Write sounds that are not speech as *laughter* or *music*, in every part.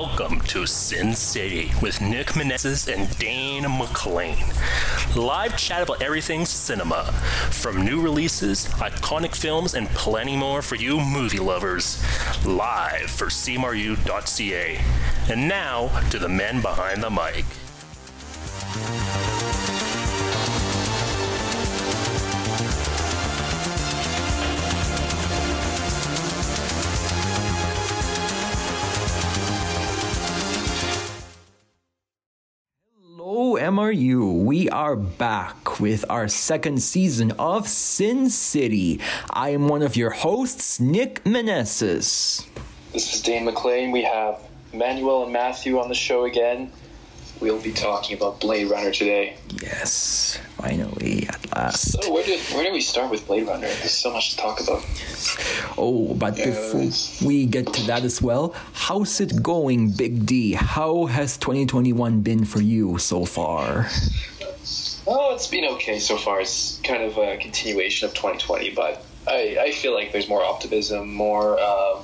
Welcome to Sin City with Nick Meneses and Dane McLean. Live chat about everything cinema, from new releases, iconic films, and plenty more for you movie lovers. Live for CMRU.ca. And now to the men behind the mic. Hello, You. We are back with our second season of Sin City. I am one of your hosts, Nick Meneses. This is Dane McLean. We have Manuel and Matthew on the show again. We'll be talking about Blade Runner today. Yes, finally, at last. So where did where did we start with Blade Runner? There's so much to talk about. Oh, but Yeah, before that's- we get to that as well, how's it going, Big D? How has 2021 been for you so far? Oh, it's been okay so far. It's kind of a continuation of 2020, but I, I feel like there's more optimism, more uh,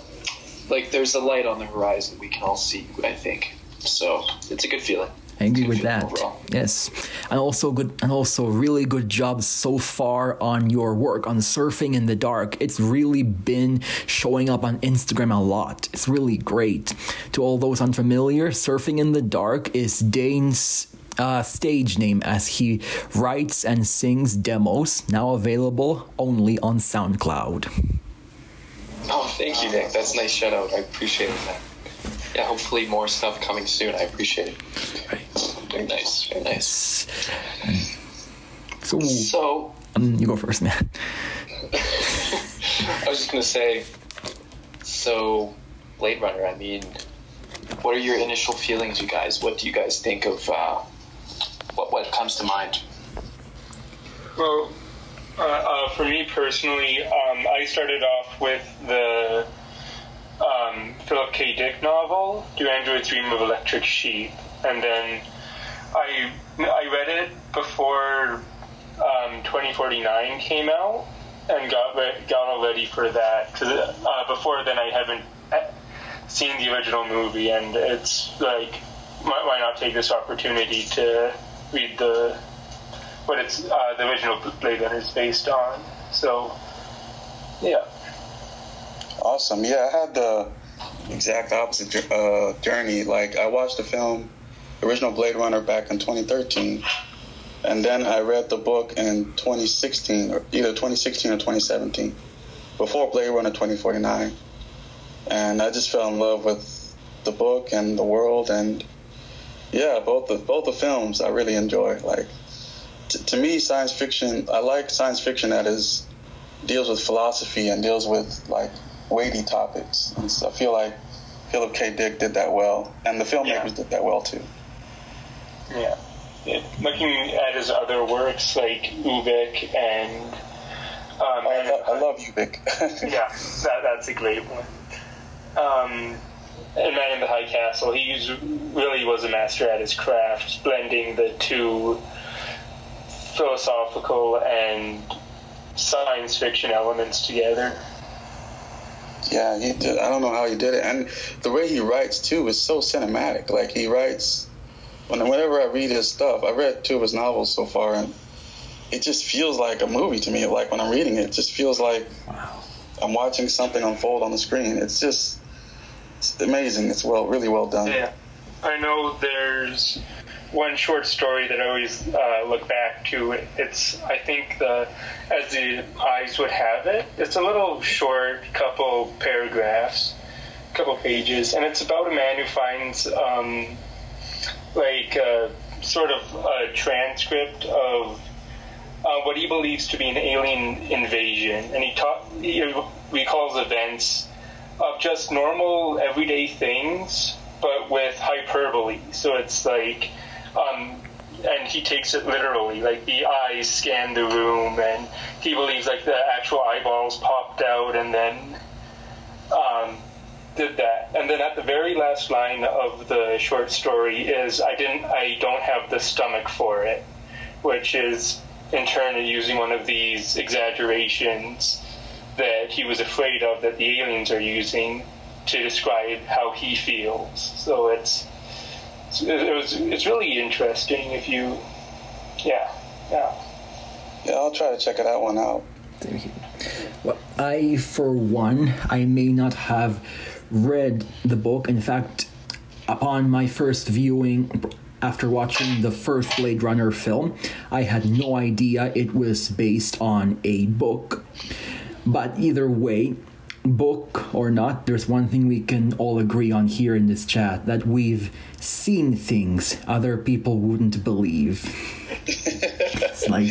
like there's a light on the horizon we can all see. I think so. It's a good feeling. I agree with that. overall. Yes, and also good, and also really good job so far on your work on surfing in the dark. It's really been showing up on Instagram a lot. It's really great. To all those unfamiliar, surfing in the dark is Dane's. Uh, stage name as he writes and sings demos now available only on SoundCloud. Oh, thank you, Nick. That's a nice shout out. I appreciate that. Yeah, hopefully more stuff coming soon. I appreciate it. Very nice. Very nice. So, So um, you go first, man. *laughs* I was just gonna say, so Blade Runner. I mean, what are your initial feelings, you guys? What do you guys think of? Uh, what what comes to mind? Well, uh, uh, for me personally, um, I started off with the um, Philip K. Dick novel, Do Androids Dream of Electric Sheep? And then I, I read it before um, 2049 came out and got, re- got all ready for that. Because uh, before then, I haven't uh, seen the original movie, and it's like, why, why not take this opportunity to read the what it's uh, the original Blade Runner is based on. So, yeah. Awesome. Yeah, I had the exact opposite uh, journey. Like, I watched the film, original Blade Runner, back in 2013, and then I read the book in 2016, or either 2016 or 2017, before Blade Runner 2049, and I just fell in love with the book and the world, and yeah, both the both the films I really enjoy. Like, t- to me, science fiction. I like science fiction that is deals with philosophy and deals with like weighty topics. And so I feel like Philip K. Dick did that well, and the filmmakers Yeah. did that well too. Yeah. It, looking at his other works like Ubik and. Um, I, lo- I love Vic. *laughs* yeah, that, that's a great one. Um, and Man in the High Castle, he really was a master at his craft, blending the two philosophical and science fiction elements together. Yeah, he did. I don't know how he did it, and the way he writes too is so cinematic. Like he writes. When, whenever I read his stuff, I read two of his novels so far, and it just feels like a movie to me. Like when I'm reading it, it just feels like I'm watching something unfold on the screen. It's just it's amazing. It's well, really well done. Yeah, I know there's one short story that I always uh, look back to. It's I think the as the eyes would have it. It's a little short, couple paragraphs, couple pages, and it's about a man who finds um, like uh, sort of a transcript of uh, what he believes to be an alien invasion, and he, ta- he recalls events of just normal everyday things, but with hyperbole. So it's like, um, and he takes it literally. Like the eyes scan the room, and he believes like the actual eyeballs popped out, and then um, did that. And then at the very last line of the short story is, "I didn't, I don't have the stomach for it," which is in turn using one of these exaggerations that he was afraid of that the aliens are using to describe how he feels. So it's, it's it was it's really interesting if you, yeah, yeah. Yeah, I'll try to check that one out. Thank you. Well, I, for one, I may not have read the book. In fact, upon my first viewing, after watching the first Blade Runner film, I had no idea it was based on a book. But either way, book or not, there's one thing we can all agree on here in this chat that we've seen things other people wouldn't believe. it's like,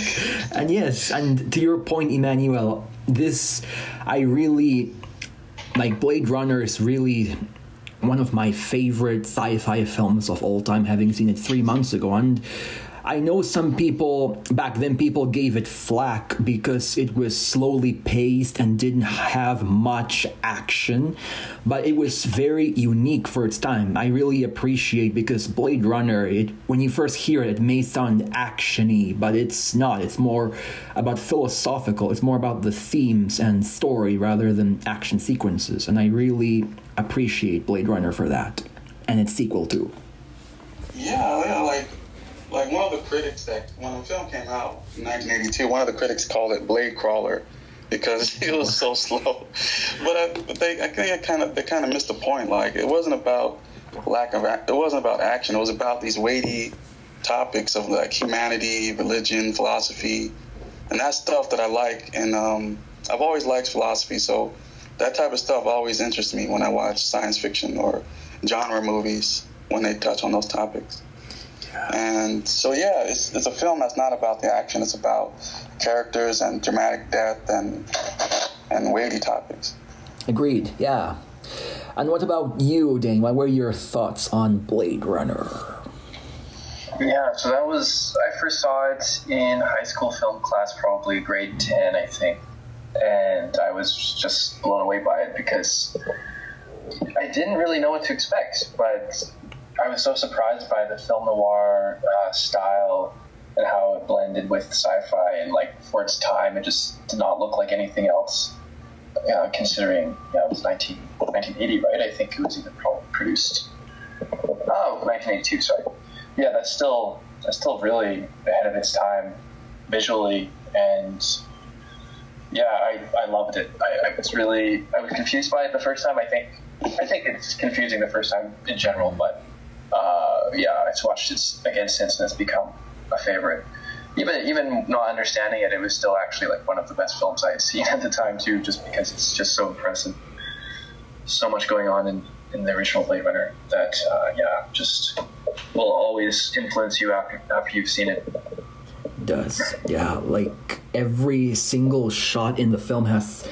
and yes, and to your point, Emmanuel, this, I really, like, Blade Runner is really one of my favorite sci fi films of all time, having seen it three months ago. And I know some people back then people gave it flack because it was slowly paced and didn't have much action, but it was very unique for its time. I really appreciate because Blade Runner, it when you first hear it, it may sound actiony, but it's not. It's more about philosophical. It's more about the themes and story rather than action sequences, and I really appreciate Blade Runner for that, and its sequel too. Yeah, like like one of the critics that when the film came out in 1982, one of the critics called it Blade Crawler because *laughs* it was so slow. But, I, but they, I think it kind of they kind of missed the point. Like it wasn't about lack of it wasn't about action. It was about these weighty topics of like humanity, religion, philosophy, and that stuff that I like. And um, I've always liked philosophy, so that type of stuff always interests me when I watch science fiction or genre movies when they touch on those topics. And so, yeah, it's, it's a film that's not about the action. It's about characters and dramatic death and and weighty topics. Agreed. Yeah. And what about you, Dane? What were your thoughts on Blade Runner? Yeah, so that was I first saw it in high school film class, probably grade ten, I think, and I was just blown away by it because I didn't really know what to expect, but I was so surprised by the film noir uh, style and how it blended with sci-fi and like for its time, it just did not look like anything else. Uh, considering yeah, it was 19, 1980, right? I think it was even probably produced. Oh, 1982. Sorry. Yeah, that's still that's still really ahead of its time visually, and yeah, I, I loved it. I, I was really I was confused by it the first time. I think I think it's confusing the first time in general, but uh, yeah, I've watched it again since, and it's become a favorite. Even even not understanding it, it was still actually like one of the best films I had seen *laughs* at the time too, just because it's just so impressive. So much going on in, in the original Blade Runner that uh, yeah, just will always influence you after after you've seen it. Does yeah, like every single shot in the film has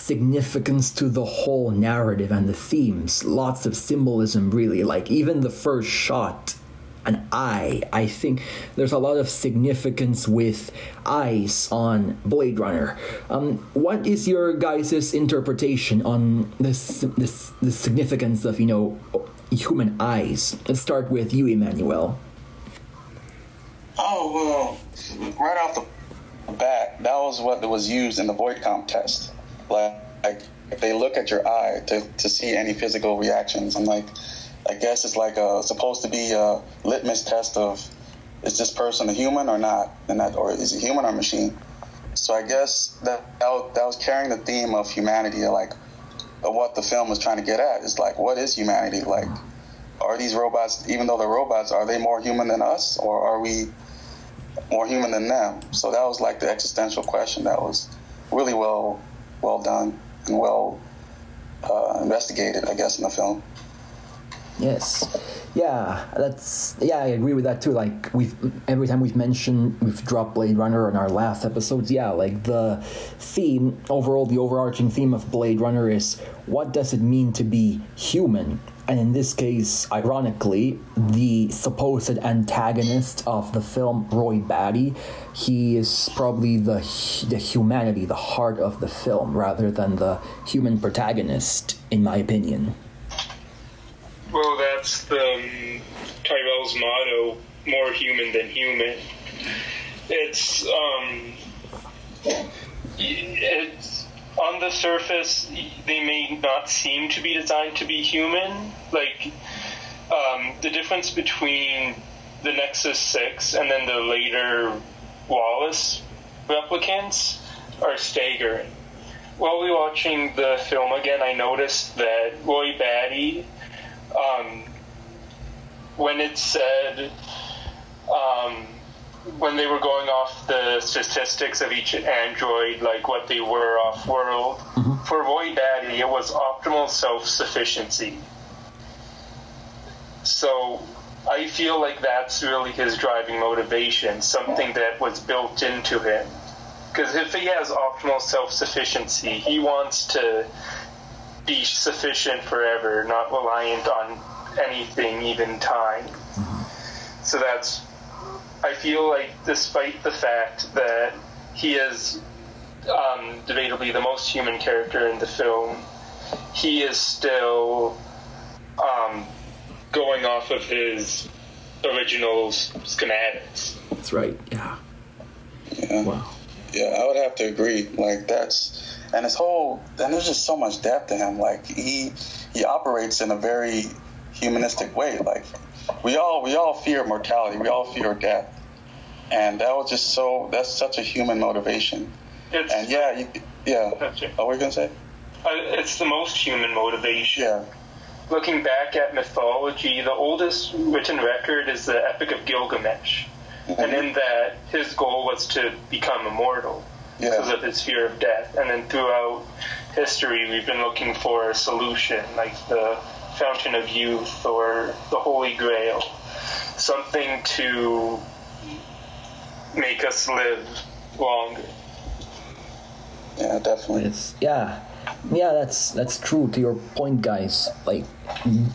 significance to the whole narrative and the themes. Lots of symbolism, really. Like, even the first shot, an eye, I think there's a lot of significance with eyes on Blade Runner. Um, what is your guys' interpretation on this, this, the significance of, you know, human eyes? Let's start with you, Emmanuel. Oh, well, right off the bat, that was what was used in the Voight-Kampff test like, like they look at your eye to, to see any physical reactions. And like, I guess it's like a, supposed to be a litmus test of is this person a human or not, and that or is it human or machine? So I guess that that was carrying the theme of humanity, like of what the film was trying to get at. Is like, what is humanity? Like, are these robots, even though they're robots, are they more human than us, or are we more human than them? So that was like the existential question that was really well well done and well uh, investigated, I guess, in the film. Yes, yeah, that's yeah, I agree with that too. Like we've every time we've mentioned we've dropped Blade Runner in our last episodes. Yeah, like the theme overall, the overarching theme of Blade Runner is what does it mean to be human? And in this case, ironically, the supposed antagonist of the film, Roy Batty, he is probably the the humanity, the heart of the film, rather than the human protagonist, in my opinion. Well, that's the um, Tyrell's motto: "More human than human." It's um, it's on the surface, they may not seem to be designed to be human. Like um, the difference between the Nexus Six and then the later Wallace replicants are staggering. While we were watching the film again, I noticed that Roy Batty, um, when it said, um, when they were going off the statistics of each android, like what they were off world, mm-hmm. for Roy Batty, it was optimal self sufficiency. So I feel like that's really his driving motivation, something that was built into him. Because if he has optimal self sufficiency, he wants to be sufficient forever, not reliant on anything, even time. Mm-hmm. So that's, I feel like, despite the fact that he is um, debatably the most human character in the film, he is still um, going off of his original schematics. That's right. Yeah. Yeah. Wow. Yeah, I would have to agree. Like that's and his whole and there's just so much depth to him. Like he he operates in a very humanistic way. Like we all we all fear mortality. We all fear death. And that was just so that's such a human motivation. It's, and yeah, you, yeah. What were you gonna say? Uh, it's the most human motivation. Yeah looking back at mythology, the oldest written record is the Epic of Gilgamesh. Mm-hmm. And in that, his goal was to become immortal yeah. because of his fear of death. And then throughout history, we've been looking for a solution, like the Fountain of Youth or the Holy Grail, something to make us live longer. Yeah, definitely. It's, yeah, yeah, that's that's true to your point, guys. Like,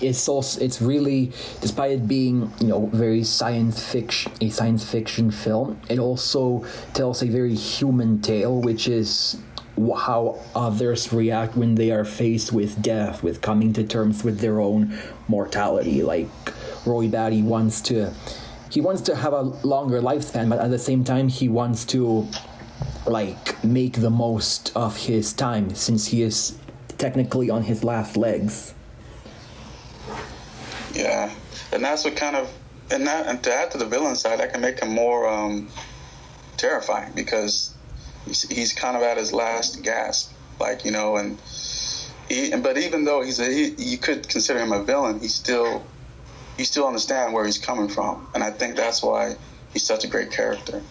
it's also it's really, despite it being you know very science fiction, a science fiction film, it also tells a very human tale, which is how others react when they are faced with death, with coming to terms with their own mortality. Like Roy Batty wants to, he wants to have a longer lifespan, but at the same time he wants to like make the most of his time since he is technically on his last legs. Yeah, and that's what kind of and that and to add to the villain side, that can make him more um, terrifying because he's, he's kind of at his last gasp, like you know, and he, but even though he's a, he, you could consider him a villain, he still you still understand where he's coming from, and I think that's why he's such a great character.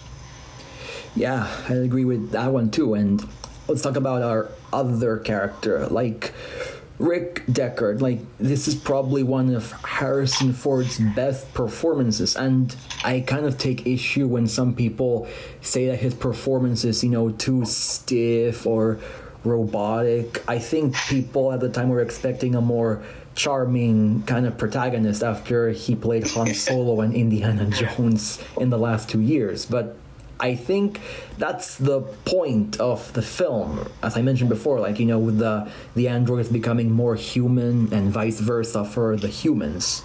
Yeah, I agree with that one too. And let's talk about our other character, like Rick Deckard. Like this is probably one of Harrison Ford's best performances, and I kind of take issue when some people say that his performance is, you know, too stiff or robotic. I think people at the time were expecting a more charming kind of protagonist after he played Han *laughs* Solo and Indiana Jones in the last two years, but I think that's the point of the film, as I mentioned before. Like you know, with the the androids becoming more human and vice versa for the humans.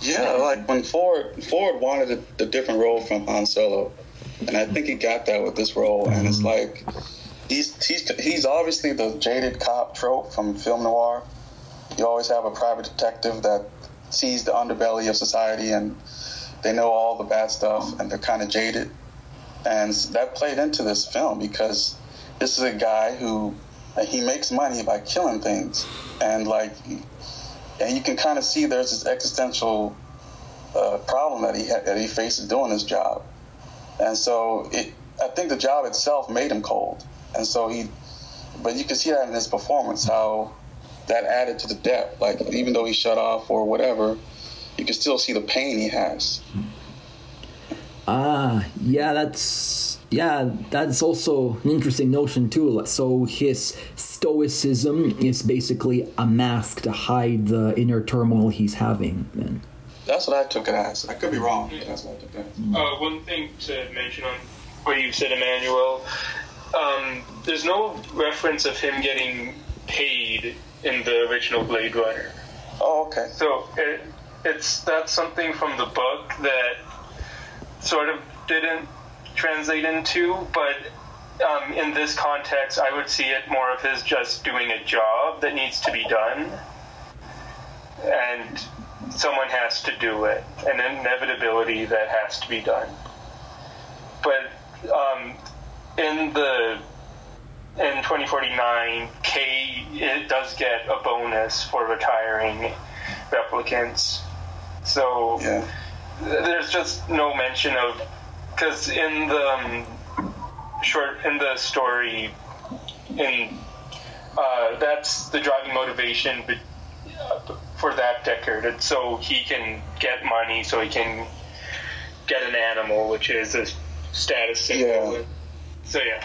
Yeah, like when Ford Ford wanted a, a different role from Han Solo, and I think he got that with this role. Mm-hmm. And it's like he's he's he's obviously the jaded cop trope from film noir. You always have a private detective that sees the underbelly of society and they know all the bad stuff and they're kind of jaded. And that played into this film because this is a guy who he makes money by killing things, and like, and you can kind of see there's this existential uh, problem that he ha- that he faces doing his job, and so it. I think the job itself made him cold, and so he. But you can see that in his performance how that added to the depth. Like even though he shut off or whatever, can still see the pain he has. Ah, yeah, that's yeah, that's also an interesting notion too. So his stoicism is basically a mask to hide the inner turmoil he's having. Then that's what I took it as. I could be wrong. That's what I took it as. Uh, one thing to mention on what you said, Emmanuel. Um, there's no reference of him getting paid in the original Blade Runner. Oh, okay. So it, it's that's something from the book that sort of didn't translate into, but um, in this context, I would see it more of his just doing a job that needs to be done, and someone has to do it, an inevitability that has to be done. But um, in the in 2049, K it does get a bonus for retiring replicants. So Yeah. there's just no mention of because in the um, short in the story in uh, that's the driving motivation for that Deckard and so he can get money so he can get an animal which is a status symbol Yeah. so yeah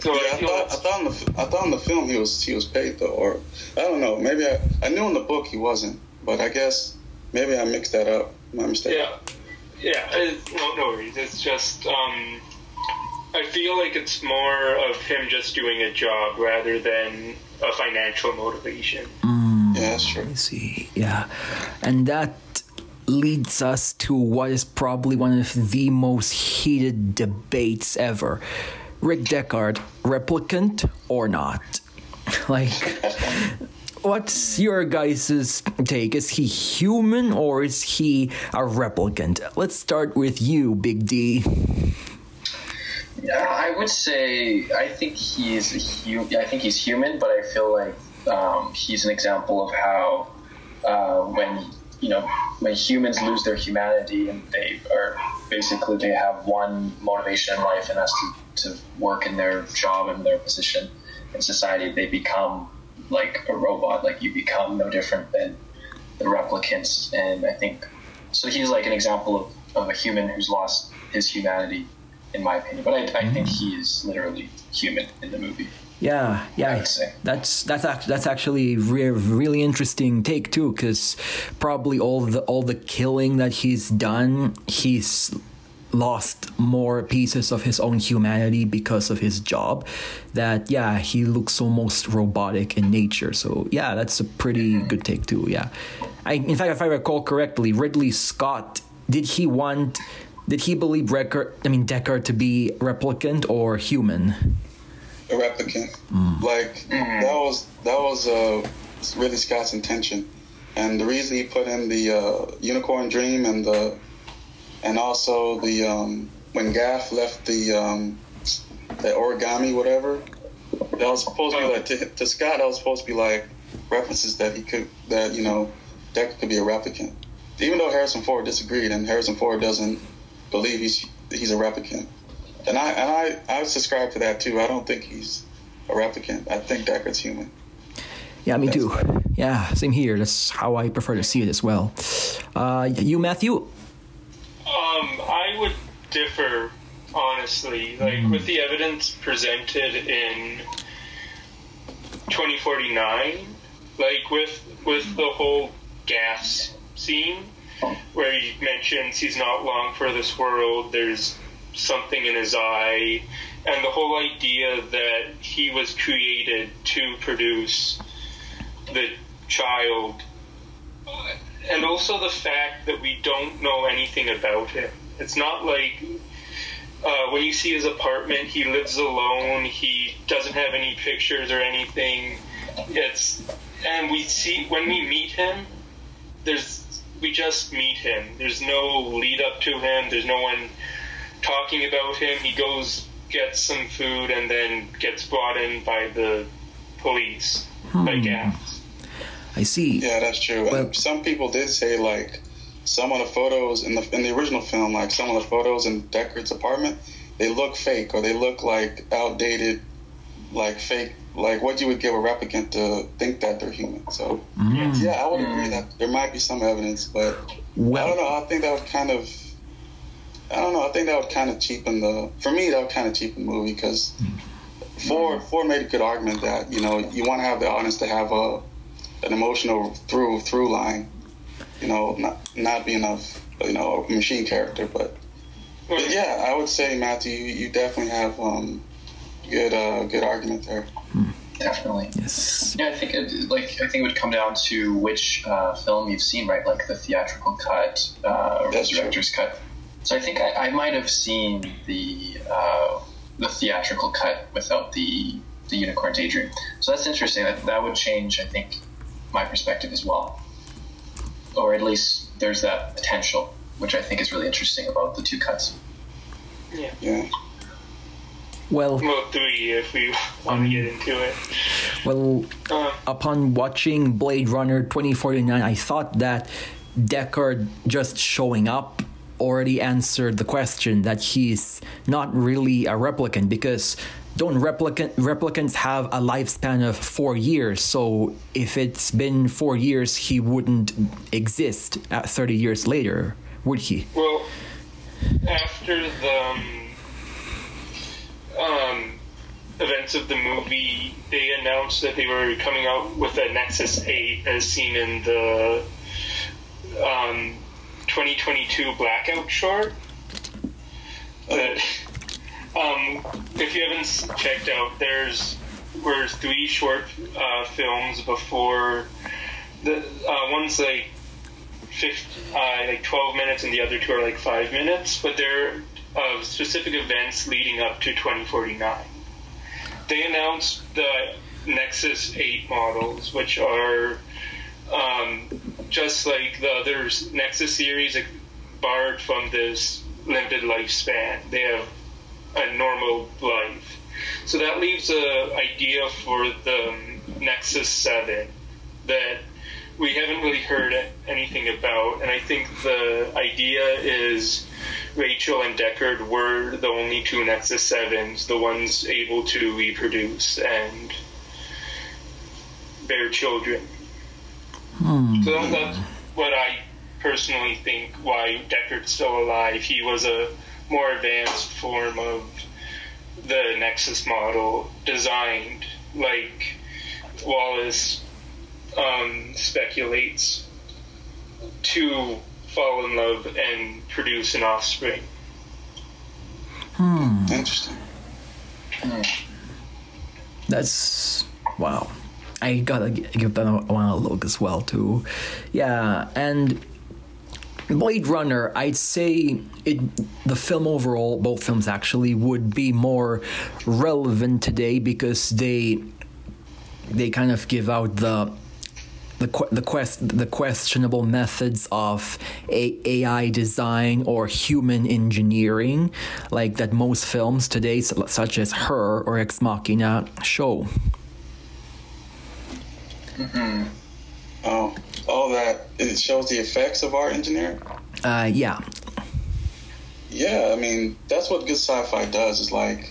so Yeah, I thought, I thought in the I thought in the film he was he was paid though, or I don't know. Maybe I, I knew in the book he wasn't, but I guess maybe I mixed that up. My mistake. Yeah, yeah. It's, no, no worries. It's just um, I feel like it's more of him just doing a job rather than a financial motivation. Yeah, that's true. I see. Yeah. And that leads us to what is probably one of the most heated debates ever. Rick Deckard, replicant or not? *laughs* Like, what's your guys' take? Is he human or is he a replicant? Let's start with you, Big D. Yeah, I would say I think he's I think he's human, but I feel like um, he's an example of how uh, when you know when humans lose their humanity and they are basically they have one motivation in life and that's to, to work in their job and their position in society, they become like a robot. Like you become no different than the replicants, and I think so. He's like an example of, of a human who's lost his humanity in my opinion. But I, I think mm-hmm. he is literally human in the movie. Yeah, yeah, that's that's act- that's actually re- really interesting take too, because probably all the all the killing that he's done, he's lost more pieces of his own humanity because of his job. That yeah, he looks almost robotic in nature. So yeah, that's a pretty good take too. Yeah, I, in fact, if I recall correctly, Ridley Scott did he want. Did he believe Deckard, I mean Deckard to be replicant or human? a replicant. Like that was that was uh, really Scott's intention, and the reason he put in the uh, unicorn dream and the and also the um, when Gaff left the um, the origami whatever that was supposed to be like to, to Scott that was supposed to be like references that he could that you know Deckard could be a replicant, even though Harrison Ford disagreed and Harrison Ford doesn't believe he's he's a replicant. And I and I I subscribe to that too. I don't think he's a replicant. I think Deckard's human. Yeah, me too. Yeah, same here. That's how I prefer to see it as well. Uh, you, Matthew? Um, I would differ honestly. Like with the evidence presented in 2049, like with with the whole Gaff scene where he mentions he's not long for this world. There's something in his eye, and the whole idea that he was created to produce the child and also the fact that we don't know anything about him. It's not like uh, when you see his apartment, he lives alone. He doesn't have any pictures or anything. It's and we see when we meet him, there's we just meet him. There's no lead up to him. There's no one talking about him. He goes gets some food and then gets brought in by the police by Gaff. I see. Yeah, that's true. Well- and some people did say like some of the photos in the in the original film, like some of the photos in Deckard's apartment, they look fake or they look like outdated, like fake, like what you would give a replicant to think that they're human. So mm. yeah, I would agree mm. that there might be some evidence, but I don't know. I think that would kind of. I don't know. I think that would kind of cheapen the. For me, that would kind of cheapen the movie because mm. Ford Ford made a good argument that you know you want to have the audience to have a an emotional through through line. You know, not not being a you know a machine character, but, but yeah, I would say Matthew, you, you definitely have um, good uh, good argument there. Definitely. Yes. Yeah, I think it, like I think it would come down to which uh, film you've seen, right? Like the theatrical cut uh, or the That's true. director's cut. So I think I, I might have seen the uh, the theatrical cut without the the Unicorn Daydream. So that's interesting. That that would change, I think, my perspective as well, or at least there's that potential, which I think is really interesting about the two cuts. Yeah. Yeah. Well, Well, three if we want to get into it. well, Uh, upon watching Blade Runner 2049, I thought that Deckard just showing up already answered the question that he's not really a replicant because don't replicant replicants have a lifespan of four years so if it's been four years he wouldn't exist at 30 years later would he Well, after the um, um, events of the movie, they announced that they were coming out with a Nexus 8 as seen in the um, 2022 Blackout short. That, um, if you haven't checked out, there's were three short uh, films before the uh, one's like 15, uh, like 12 minutes and the other two are like 5 minutes, but they're of specific events leading up to 2049. They announced the Nexus 8 models, which are um, just like the other Nexus series, barred from this limited lifespan. They have a normal life. So that leaves a idea for the Nexus 7 that we haven't really heard anything about, and I think the idea is Rachel and Deckard were the only two Nexus Sevens, the ones able to reproduce and bear children. Hmm. So that's what I personally think why Deckard's still alive. He was a more advanced form of the Nexus model, designed like Wallace um, speculates to fall in love and produce an offspring. Interesting. That's wow. I gotta give that a, one a look as well too. Yeah, and Blade Runner, I'd say it the film overall, both films actually, would be more relevant today because they they kind of give out the the the quest the questionable methods of A- AI design or human engineering, like that most films today, such as Her or Ex Machina, show. Oh, all that it shows the effects of our engineering. Uh, yeah, Yeah, I mean that's what good sci-fi does. Is like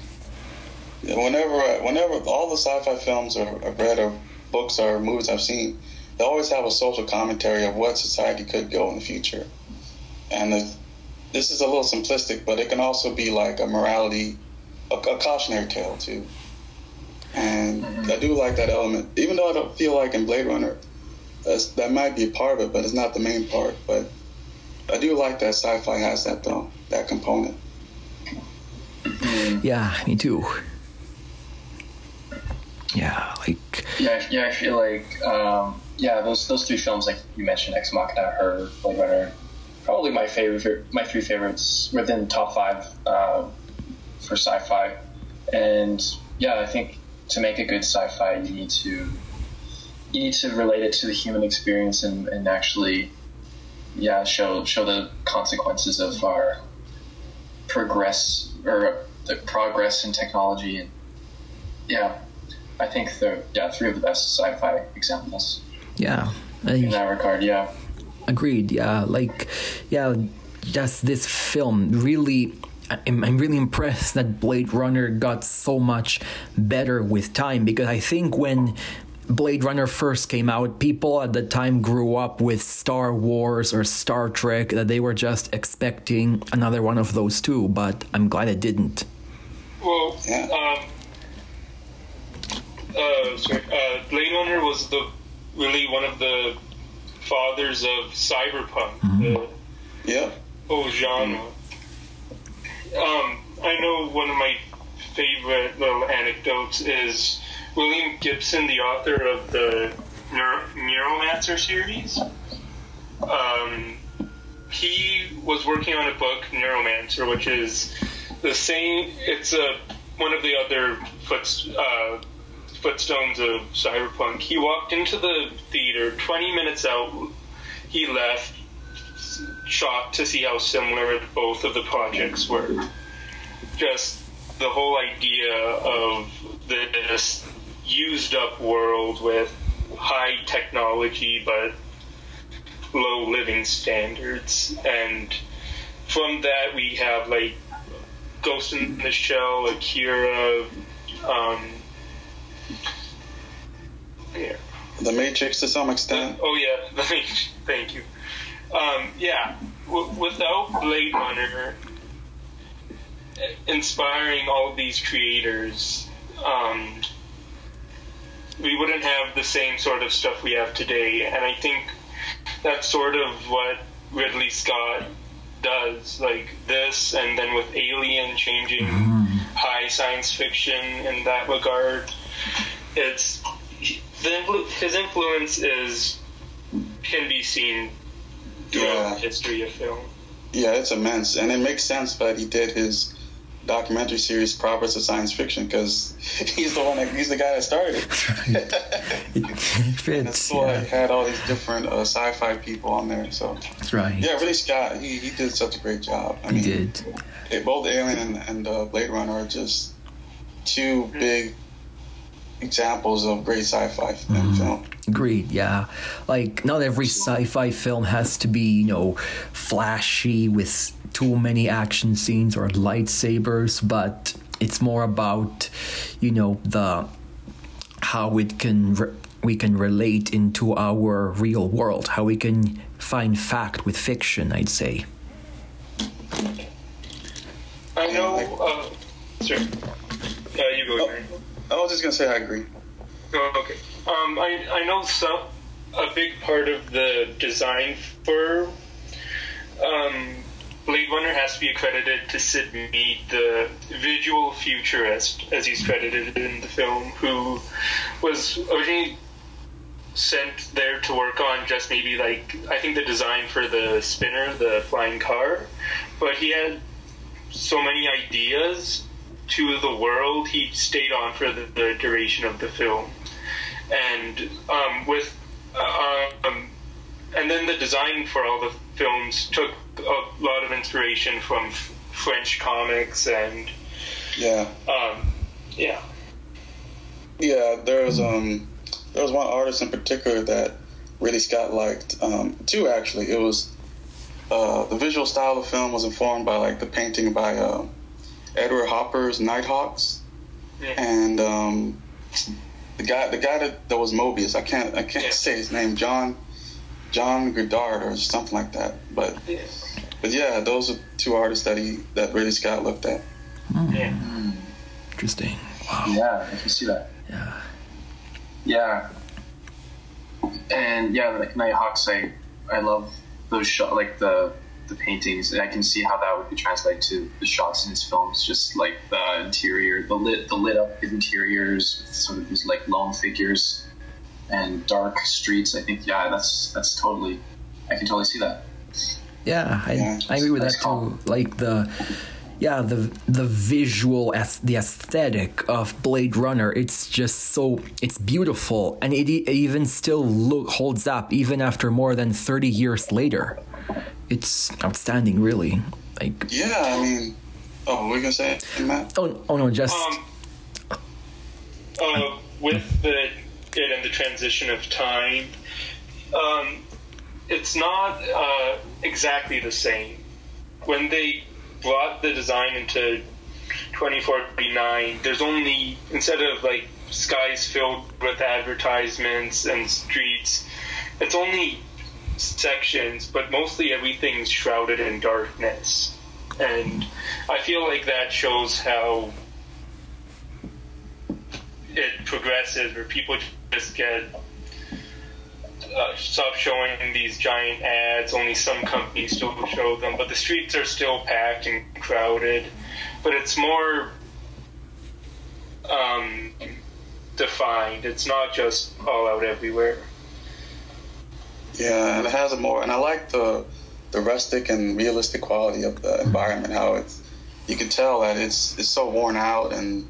whenever, whenever all the sci-fi films or I've read or books or movies I've seen, they always have a social commentary of what society could go in the future. And the, this is a little simplistic, but it can also be like a morality, a, a cautionary tale too. And I do like that element, even though I don't feel like in Blade Runner, that's, that might be a part of it, but it's not the main part. But I do like that sci-fi has that though, that component. yeah, me too. Yeah, like Yeah, I- yeah. I feel like um, yeah, those those three films like you mentioned, Ex Machina, Her, Blade Runner, probably my favorite, my three favorites within the top five uh, for sci-fi. And yeah, I think to make a good sci-fi, you need to you need to relate it to the human experience and, and actually yeah show show the consequences of our progress or the progress in technology and yeah I think they're yeah three of the best sci-fi examples yeah, in that regard. Yeah, agreed. Yeah, like yeah, just this film really. I'm, I'm really impressed that Blade Runner got so much better with time because I think when Blade Runner first came out, people at the time grew up with Star Wars or Star Trek that they were just expecting another one of those two, but I'm glad it didn't. Well, Yeah. um, uh, sorry, uh, Blade Runner was the really one of the fathers of cyberpunk, the Yeah. whole genre. Um, I know one of my favorite little anecdotes is William Gibson, the author of the Neuro- Neuromancer series. Um, he was working on a book, Neuromancer, which is the same. It's a one of the other foot, uh, footstones of cyberpunk. He walked into the theater 20 minutes out. He left, shocked to see how similar both of the projects were. Just the whole idea of this used up world with high technology but low living standards and from that we have like Ghost in the Shell, Akira, um, yeah. The Matrix to some extent. Oh yeah, *laughs* the Matrix. Thank you. Um, yeah, w- without Blade Runner inspiring all these creators, um, we wouldn't have the same sort of stuff we have today. And I think that's sort of what Ridley Scott does, like this, and then with Alien changing mm-hmm. high science fiction in that regard. It's the, his influence is can be seen throughout yeah. the history of film. Yeah, it's immense, and it makes sense that he did his documentary series Prophets of Science Fiction because *laughs* he's the one that he's the guy that started. it *laughs* fits. So yeah. had all these different uh, sci-fi people on there. So that's right. Yeah, really, Scott. He, he did such a great job. I he mean, did. They, both Alien and, and uh, Blade Runner are just two big examples of great sci-fi mm. film. Agreed. Yeah, like not every sci-fi film has to be you know flashy with too many action scenes or lightsabers, but it's more about you know the how it can re- we can relate into our real world, how we can find fact with fiction. I'd say. I know. Uh, sure. Uh, you go. Oh. I was just gonna say I agree. Oh, okay. Um, I I know some a big part of the design for um, Blade Runner has to be accredited to Syd Mead, the visual futurist, as he's credited in the film, who was originally sent there to work on just maybe like I think the design for the spinner, the flying car, but he had so many ideas to the world, he stayed on for the, the duration of the film, and um, with uh, um, and then the design for all the films took a lot of inspiration from f- French comics and yeah, um, yeah, yeah. There was um there was one artist in particular that really Scott liked. Um, two actually. It was uh, the visual style of the film was informed by like the painting by. Uh, Edward Hopper's Nighthawks, yeah. and um, the guy the guy that, that was Moebius. I can't I can't yeah. say his name. John John Godard or something like that. But yeah. but yeah, those are two artists that he that Ridley Scott looked at. Mm. Yeah. Interesting. Wow. Yeah, I can see that. Yeah. Yeah. And yeah, like Nighthawks, I I love those shots, like the the paintings, and I can see how that would be translated to the shots in his films. Just like the interior, the lit, the lit up interiors, with sort of these like lone figures and dark streets. I think yeah, that's that's totally. I can totally see that. Yeah, I, yeah, I agree with that too. Like the yeah the the visual as the aesthetic of blade runner it's just so it's beautiful and it, it even still look holds up even after more than 30 years later it's outstanding, really. Like yeah, I mean, oh, we're gonna say Matt. Oh, oh no, just um, uh, with the it and the transition of time, um, it's not uh, exactly the same. When they brought the design into 2049, there's only instead of like skies filled with advertisements and streets, it's only sections, but mostly everything's shrouded in darkness. And I feel like that shows how it progresses, where people just get uh, stop showing these giant ads. Only some companies still show them, but the streets are still packed and crowded. But it's more um, defined. It's not just all out everywhere. Yeah, and it has a more, and I like the the rustic and realistic quality of the environment. How it's you can tell that it's it's so worn out, and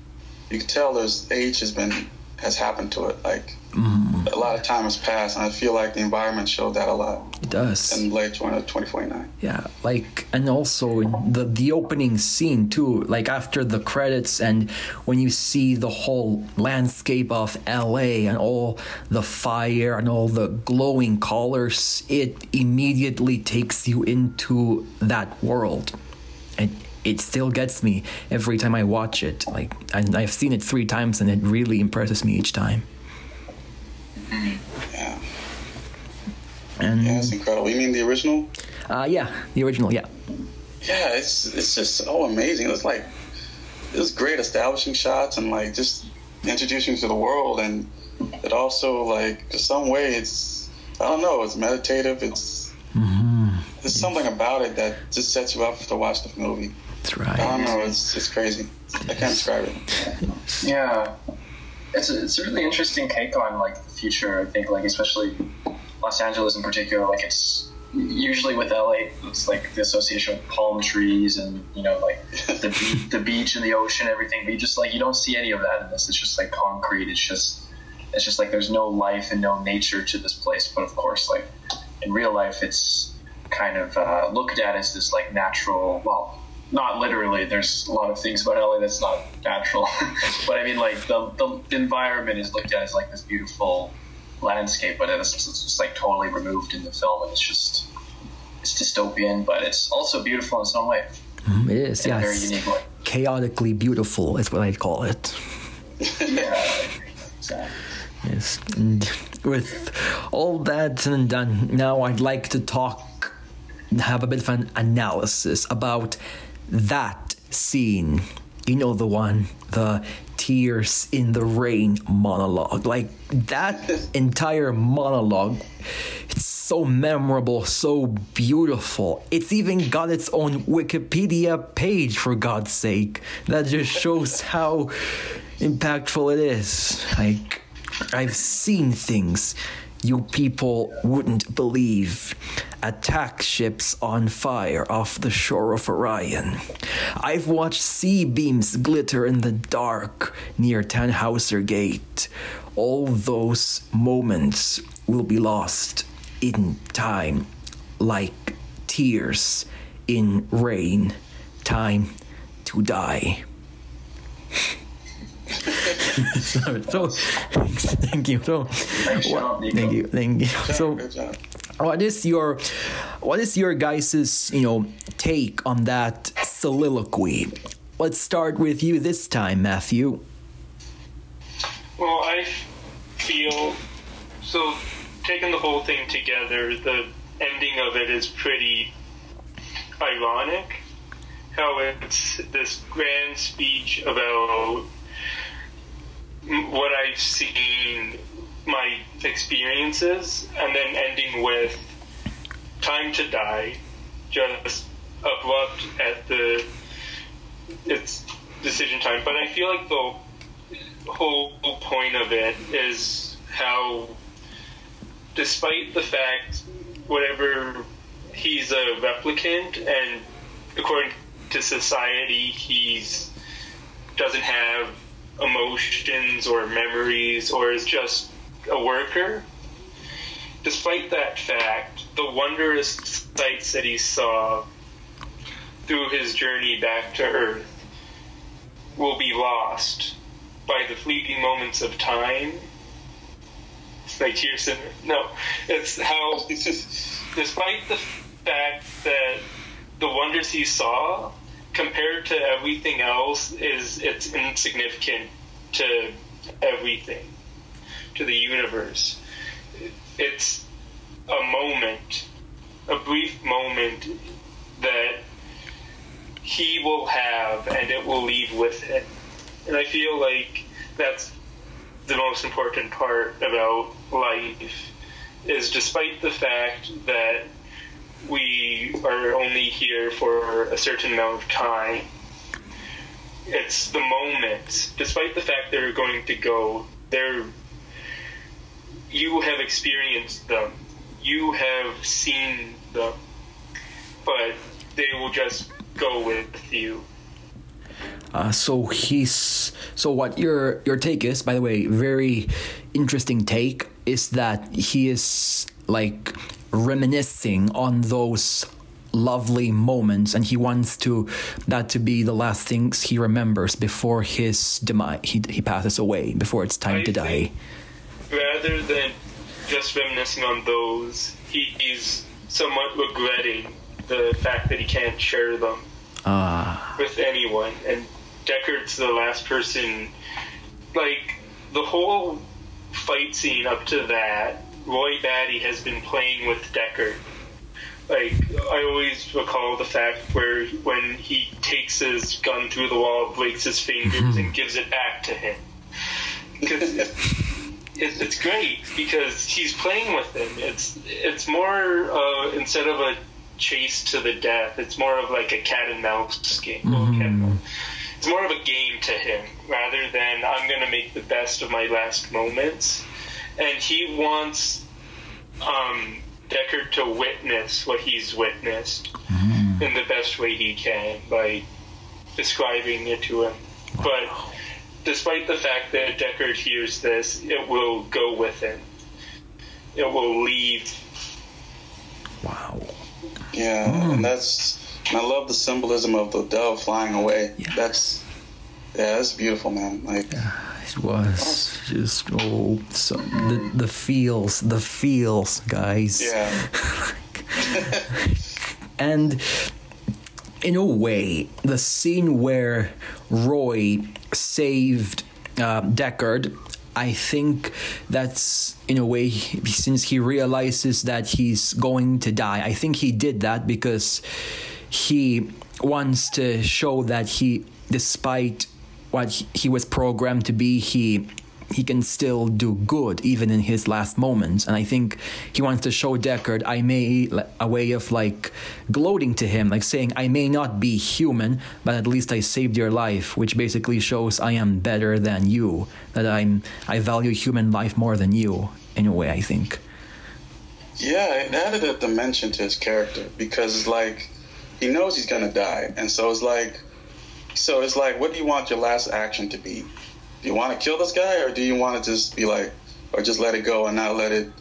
you can tell there's age has been has happened to it. Like mm. a lot of time has passed, and I feel like the environment showed that a lot It does. in late 20, uh, 2049. Yeah, like and also in the the opening scene too, like after the credits and when you see the whole landscape of LA and all the fire and all the glowing colors, it immediately takes you into that world. And it still gets me every time I watch it. Like I've seen it 3 times and it really impresses me each time. Yeah, And yeah, it's incredible. You mean the original? uh yeah, the original, yeah. Yeah, it's it's just so amazing. It was like it was great establishing shots and like just introducing to the world, and it also like in some way it's I don't know, it's meditative. It's there's something about it that just sets you up to watch the movie. That's I right. don't know, it's it's crazy. I can't describe it. *laughs* Yeah, it's a, it's a really interesting take on like the future. I think like especially Los Angeles in particular. Like it's usually with LA, it's like the association with palm trees and you know like the be- *laughs* the beach and the ocean, everything. But you just like you don't see any of that in this. It's just like concrete. It's just it's just like there's no life and no nature to this place. But of course, like in real life, it's kind of uh, looked at as this like natural. Well, not literally. There's a lot of things about LA that's not natural, *laughs* but I mean like the, the environment is looked at as like this beautiful landscape, but it's, it's just like totally removed in the film, and it's just it's dystopian, but it's also beautiful in some way, mm-hmm. It is, in a very unique way. Chaotically beautiful is what I'd call it. *laughs* Yeah, exactly. Yes. And with all that said and done, now I'd like to talk, have a bit of an analysis about that scene. You know, the one, the tears in the rain monologue. Like that entire monologue, it's so memorable, so beautiful. It's even got its own Wikipedia page, for God's sake. That just shows how impactful it is. Like, I've seen things you people wouldn't believe. Attack ships on fire off the shore of Orion. I've watched C-beams glitter in the dark near Tannhauser Gate. All those moments will be lost in time, like tears in rain. Time to die. *laughs* so, so, *laughs* thank you. So, what- Sean. Thank you, thank you. So, what is your, what is your guys's, you know, take on that soliloquy? Let's start with you this time, Matthew. Well, I feel so. Taking the whole thing together, the ending of it is pretty ironic. How it's this grand speech about m- what I've seen, my experiences, and then ending with time to die, just abrupt at the it's decision time. But I feel like the whole point of it is how, despite the fact, whatever he's a replicant, and according to society, he's doesn't have emotions or memories, or is just a worker. Despite that fact, the wondrous sights that he saw through his journey back to Earth will be lost by the fleeting moments of time. It's like no, it's how It's just despite the fact that the wonders he saw compared to everything else is it's insignificant to everything to the universe. It's a moment a brief moment that he will have and it will leave with it and i feel like that's the most important part about life is despite the fact that we are only here for a certain amount of time, it's the moments, despite the fact they're going to go, they're you have experienced them, you have seen them, but they will just go with you. Uh, so he's so what your your take is by the way very interesting take is that he is like reminiscing on those lovely moments and he wants to that to be the last things he remembers before his demise he, he passes away before it's time I to die Rather than just reminiscing on those, he, he's somewhat regretting the fact that he can't share them ah with anyone. And Deckard's the last person. Like the whole fight scene up to that, Roy Batty has been playing with Deckard. Like I always recall the fact where when he takes his gun through the wall, breaks his fingers, and *laughs* gives it back to him. 'Cause it's, it's great because he's playing with him. It's it's more uh, instead of a chase to the death, it's more of like a cat and mouse game. Well, cat and mouse. It's more of a game to him rather than I'm going to make the best of my last moments. And he wants um, Deckard to witness what he's witnessed in the best way he can by describing it to him. But despite the fact that Deckard hears this, it will go with him. It will leave. wow Yeah, and that's and I love the symbolism of the dove flying away. Yes. That's yeah, that's beautiful, man. Like it was just oh so the the feels the feels guys yeah, *laughs* and in a way, the scene where Roy saved uh, Deckard, I think that's in a way since he realizes that he's going to die. I think he did that because he wants to show that he, despite what he- was programmed to be, he he can still do good even in his last moments. And I think he wants to show Deckard I may a way of like gloating to him, like saying I may not be human, but at least I saved your life, which basically shows I am better than you, that I'm I value human life more than you. In a way, I think. yeah. It added a dimension to his character because like he knows he's gonna die, and so it's like, so it's like, what do you want your last action to be? Do you want to kill this guy, or do you want to just be like, or just let it go and not let it,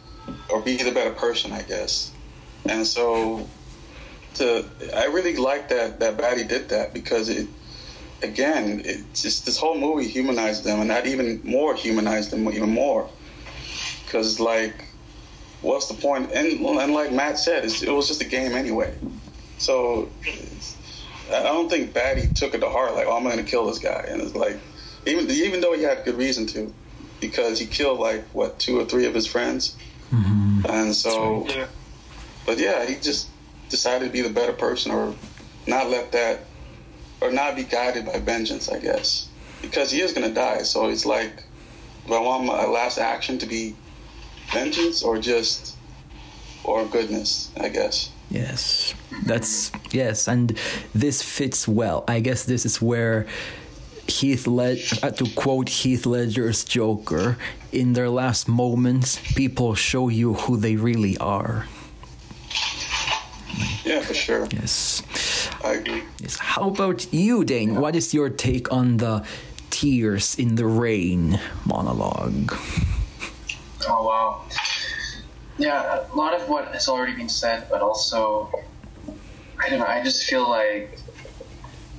or be the better person, I guess. And so, to I really like that that Batty did that because it, again, it just this whole movie humanized them, and that even more humanized them even more. Because like, what's the point? And, and like Matt said, it was just a game anyway. So I don't think Batty took it to heart. Like, oh, I'm gonna kill this guy, and it's like, even even though he had good reason to, because he killed like what two or three of his friends, mm-hmm. and so. Yeah. But yeah, he just decided to be the better person, or not let that, or not be guided by vengeance, I guess, because he is gonna die. So it's like, do I want my last action to be vengeance or just, or goodness? I guess. Yes, that's yes, and this fits well. I guess this is where Heath Led, uh, to quote Heath Ledger's Joker, in their last moments, people show you who they really are. Yeah, for sure. Yes. I agree. yes. How about you, Dane? What is your take on the tears in the rain monologue? Oh wow. Yeah, a lot of what has already been said, but also I don't know, I just feel like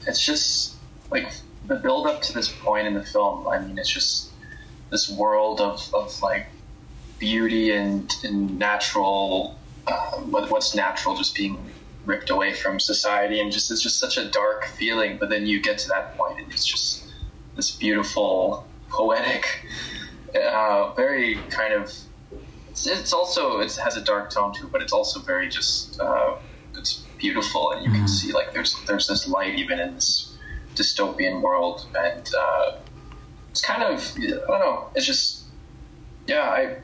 it's just like the build up to this point in the film, I mean it's just this world of, of like beauty and, and natural uh, what's natural just being ripped away from society and just it's just such a dark feeling but then you get to that point and it's just this beautiful poetic uh, very kind of it's, it's also it has a dark tone too but it's also very just uh, it's beautiful and you can see like there's there's this light even in this dystopian world and uh, it's kind of I don't know it's just yeah I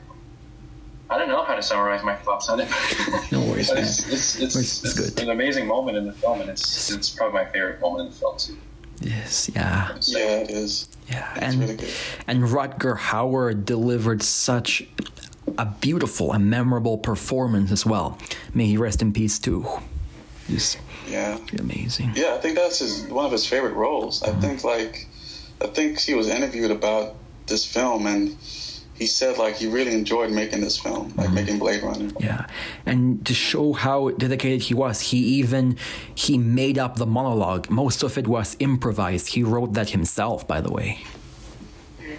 I don't know how to summarize my thoughts on it *laughs* No worries, *laughs* man. it's it's, it's, It's it's, good. an amazing moment in the film and it's it's probably my favorite moment in the film too Yes, yeah. Yeah, it is. Yeah, It's and really good. and Rutger Hauer delivered such a beautiful and memorable performance as well. May he rest in peace too. Just Yeah. amazing. Yeah, I think that's his one of his favorite roles. I uh-huh. think like I think he was interviewed about this film and he said like he really enjoyed making this film, like uh-huh. making Blade Runner. Yeah, and to show how dedicated he was, he even he made up the monologue. Most of it was improvised. He wrote that himself, by the way.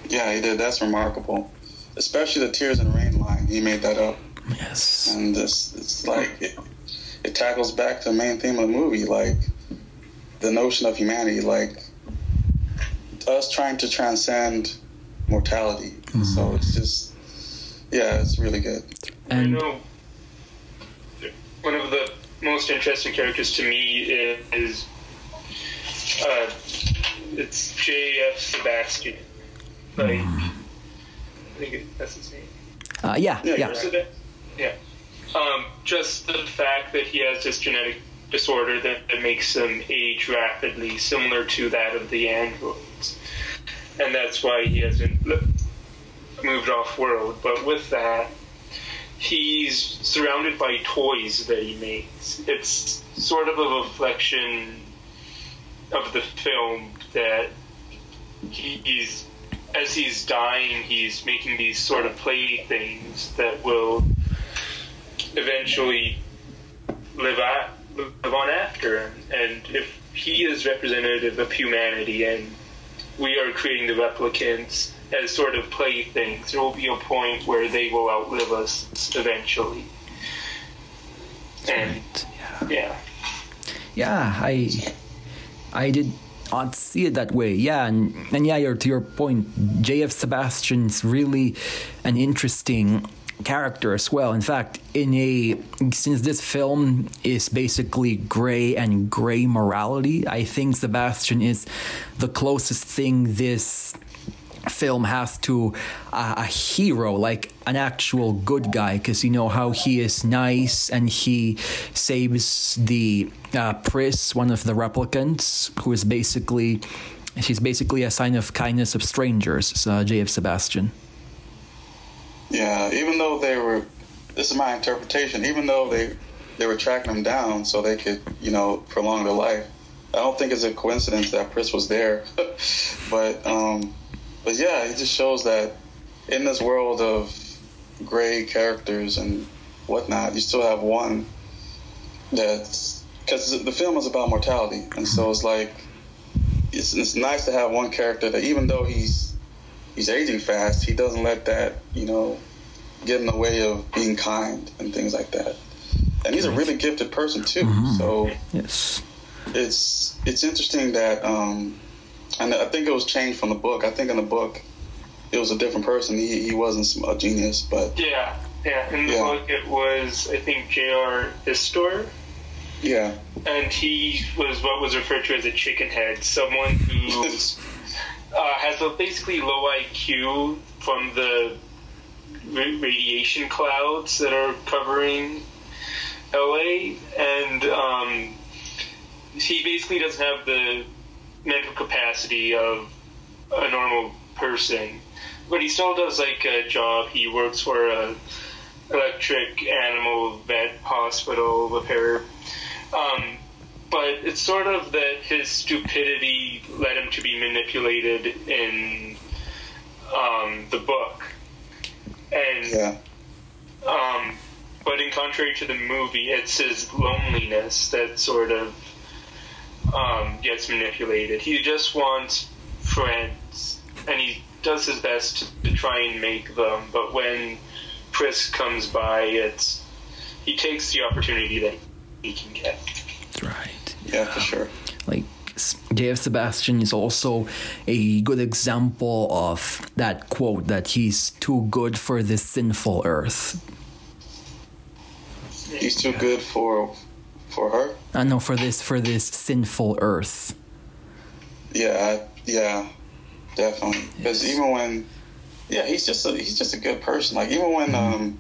Yeah, he did. That's remarkable. Especially the tears and rain line. He made that up. Yes. And this it's like it, it tackles back to the main theme of the movie, like the notion of humanity, like us trying to transcend mortality. So it's just yeah, it's really good. I know one of the most interesting characters to me is, is uh, it's J.F. Sebastian. Like, I think it, that's his name. Uh, yeah, Yeah, yeah, Yeah. Um, just the fact that he has this genetic disorder that, that makes him age rapidly, similar to that of the androids. And that's why he hasn't moved off world. But with that, he's surrounded by toys that he makes. It's sort of a reflection of the film that he- he's as he's dying, he's making these sort of play things that will eventually live, at, live on after him. And if he is representative of humanity and we are creating the replicants as sort of playthings, there will be a point where they will outlive us eventually. And right. Yeah. yeah. Yeah, I I did not see it that way. Yeah, and, and yeah, you're, to your point, J.F. Sebastian's really an interesting character as well. In fact, in a since this film is basically gray and gray morality, I think Sebastian is the closest thing this film has to a hero, like an actual good guy, because you know how he is nice and he saves the uh, Pris, one of the replicants, who is basically she's basically a sign of kindness of strangers. Uh, J.F. Sebastian. Yeah, even though they were this is my interpretation, even though they they were tracking them down so they could, you know, prolong their life. I don't think it's a coincidence that Pris was there. *laughs* but um but yeah, it just shows that in this world of gray characters and whatnot, you still have one that's because the film is about mortality, and so it's like it's, it's nice to have one character that even though he's he's aging fast, he doesn't let that you know get in the way of being kind and things like that. And he's a really gifted person too, so Yes. it's it's interesting that um, and I think it was changed from the book. I think in the book it was a different person. He he wasn't a genius, but Yeah. Yeah. In the Yeah. book, it was, I think, J.R. Isidore. yeah, and he was what was referred to as a chicken head, someone who *laughs* uh, has a basically low IQ from the radiation clouds that are covering LA, and um, he basically doesn't have the mental capacity of a normal person, but he still does like a job. He works for a electric animal vet hospital repair um, but it's sort of that his stupidity led him to be manipulated in um, the book. And yeah, um, but in contrary to the movie, it's his loneliness that sort of um, gets manipulated. He just wants friends, and he does his best to, to try and make them. But when Pris comes by, it's he takes the opportunity that he can get. That's right. yeah, for sure. like Dave Sebastian is also a good example of that quote that he's too good for this sinful earth. He's too good for for her. Uh, no, for this for this sinful earth. Yeah, I, yeah, definitely. Because even when, yeah, he's just a, he's just a good person. Like even when um,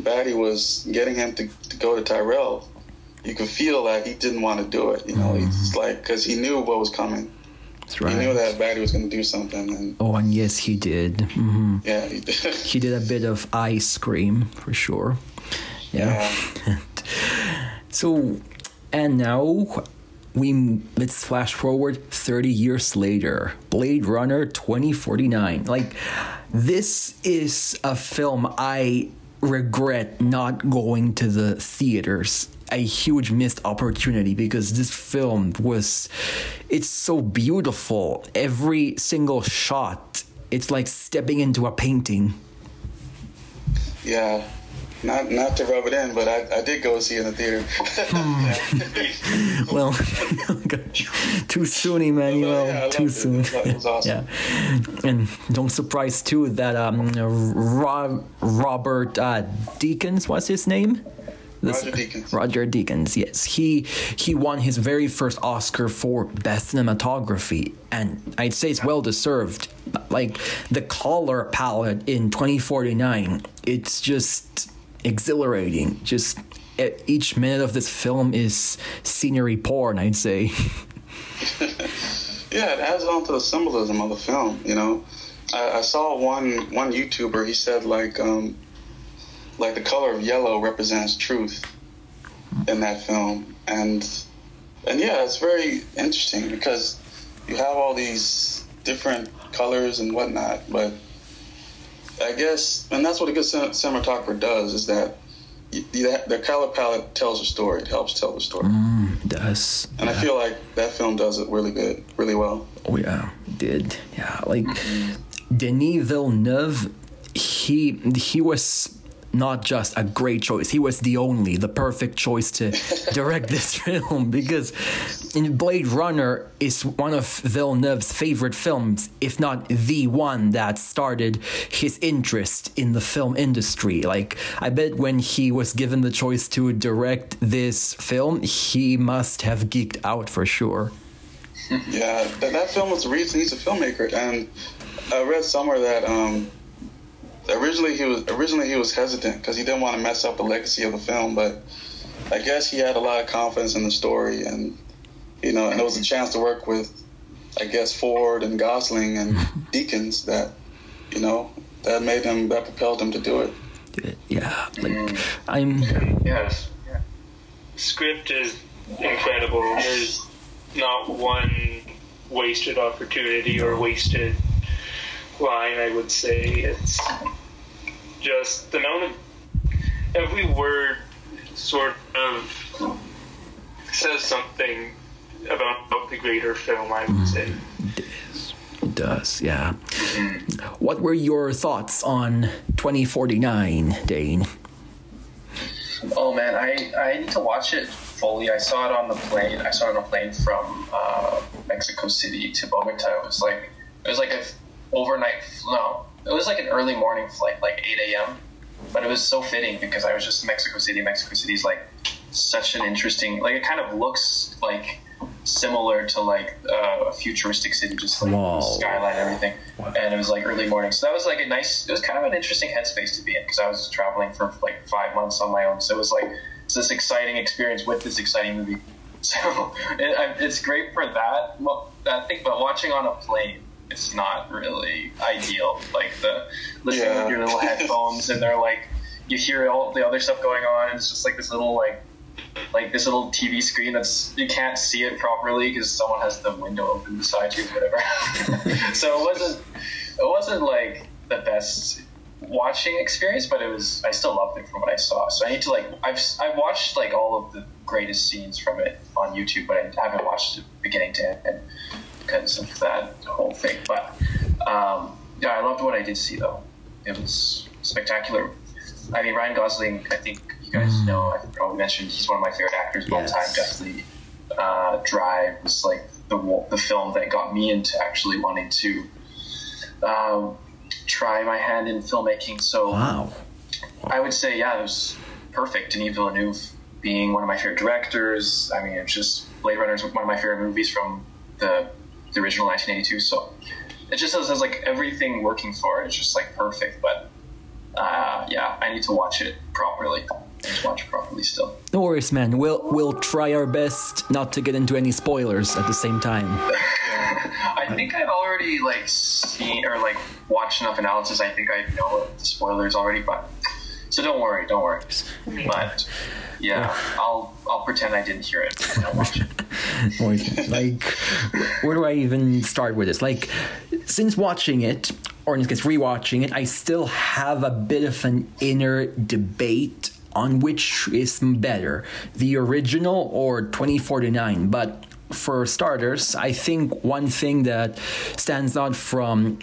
Batty was getting him to, to go to Tyrell, you could feel that he didn't want to do it. You know, he's like because he knew what was coming. That's right. He knew that Batty was going to do something, and Oh, and yes, he did. Mm-hmm. yeah, he did. *laughs* He did a bit of ice cream for sure. Yeah. Yeah. *laughs* so, And now we let's flash forward 30 years later. Blade Runner 2049. Like this is a film I regret not going to the theaters a huge missed opportunity because this film was it's so beautiful every single shot it's like stepping into a painting Yeah, not not to rub it in, but I, I did go see it in the theater. *laughs* well *laughs* too soon, know Yeah, too it. soon It was *laughs* awesome. yeah and don't surprise too that um Rob, robert uh Deakins what's his name This- Roger Deakins. Roger Deakins, yes. He he won his very first Oscar for best cinematography and I'd say it's well deserved. Like the color palette in 2049, it's just exhilarating. Just each minute of this film is scenery porn, I'd say. *laughs* Yeah, it adds on to the symbolism of the film. You know, I, I saw one one YouTuber. He said like um, like the color of yellow represents truth in that film, and and yeah, it's very interesting because you have all these different colors and whatnot, but I guess and that's what a good cinematographer does is that. The color palette tells a story. It helps tell the story, mm, Does and I feel like that film does it really good, really well. Oh yeah, did yeah. Like mm-hmm. Denis Villeneuve, he he was not just a great choice. He was the only, the perfect choice to *laughs* direct this film because Blade Runner is one of Villeneuve's favorite films, if not the one that started his interest in the film industry. Like I bet when he was given the choice to direct this film, he must have geeked out for sure. *laughs* Yeah, that, that film was the reason he's a filmmaker. And I read somewhere that um, originally he was originally he was hesitant because he didn't want to mess up the legacy of the film. But I guess he had a lot of confidence in the story, and you know, and it was a chance to work with, I guess Ford and Gosling and *laughs* Deakins that, you know, that made him that propelled him to do it. Yeah, like mm. I'm. Yes. script is incredible. There's not one wasted opportunity or wasted line, I would say. It's just the amount of every word sort of says something about the greater film, I would say. It does, yeah. What were your thoughts on 2049, Dane? Oh man, I, I need to watch it fully. I saw it on the plane. I saw it on a plane from uh, Mexico City to Bogota. It was like it was like a overnight. No, it was like an early morning flight, like 8 a.m. But it was so fitting because I was just in Mexico City. Mexico City is like such an interesting. Like it kind of looks like similar to like uh, a futuristic city, just like Wow. skyline and everything. And it was like early morning, so that was like a nice. It was kind of an interesting headspace to be in because I was traveling for like five months on my own. So it was like it's this exciting experience with this exciting movie. *laughs* So it, it's great for that well, that thing, but watching on a plane. It's not really ideal. Like the listening Yeah. with your little headphones, and they're like, you hear all the other stuff going on, and it's just like this little like like this little TV screen that's you can't see it properly because someone has the window open beside you, whatever. *laughs* so it wasn't it wasn't like the best watching experience, but it was I still loved it from what I saw. So I need to like I've I've watched like all of the greatest scenes from it on YouTube, but I haven't watched it beginning to end because of that whole thing. But um, yeah, I loved what I did see though. It was spectacular. I mean, Ryan Gosling. I think you guys know. I probably mentioned he's one of my favorite actors of all time. Definitely, uh, Drive was like the the film that got me into actually wanting to um, try my hand in filmmaking. So Wow. I would say, yeah, it was perfect. Denis Villeneuve being one of my favorite directors. I mean, it's just Blade Runner is one of my favorite movies from the the original 1982. So it just has, has like everything working for it. It's just like perfect. But uh, yeah, I need to watch it properly. Just watch it properly still. No worries, man. We'll we'll try our best not to get into any spoilers at the same time. *laughs* I think I've already like seen or like watched enough analysis. I think I know the spoilers already, but so don't worry, don't worry. But Yeah, I'll I'll pretend I didn't hear it *laughs* like, where do I even start with this? Like, since watching it, or in this case, rewatching it, I still have a bit of an inner debate on which is better, the original or 2049. But for starters, I think one thing that stands out from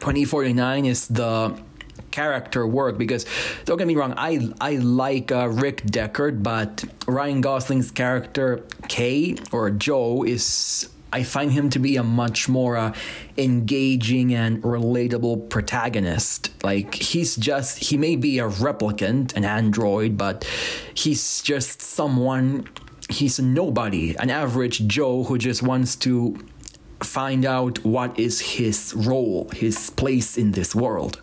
2049 is the character work because don't get me wrong i i like uh, rick deckard but ryan gosling's character kay or joe is I find him to be a much more uh, engaging and relatable protagonist. Like, he's just, he may be a replicant, an android, but he's just someone, he's nobody, an average Joe who just wants to find out what is his role, his place in this world.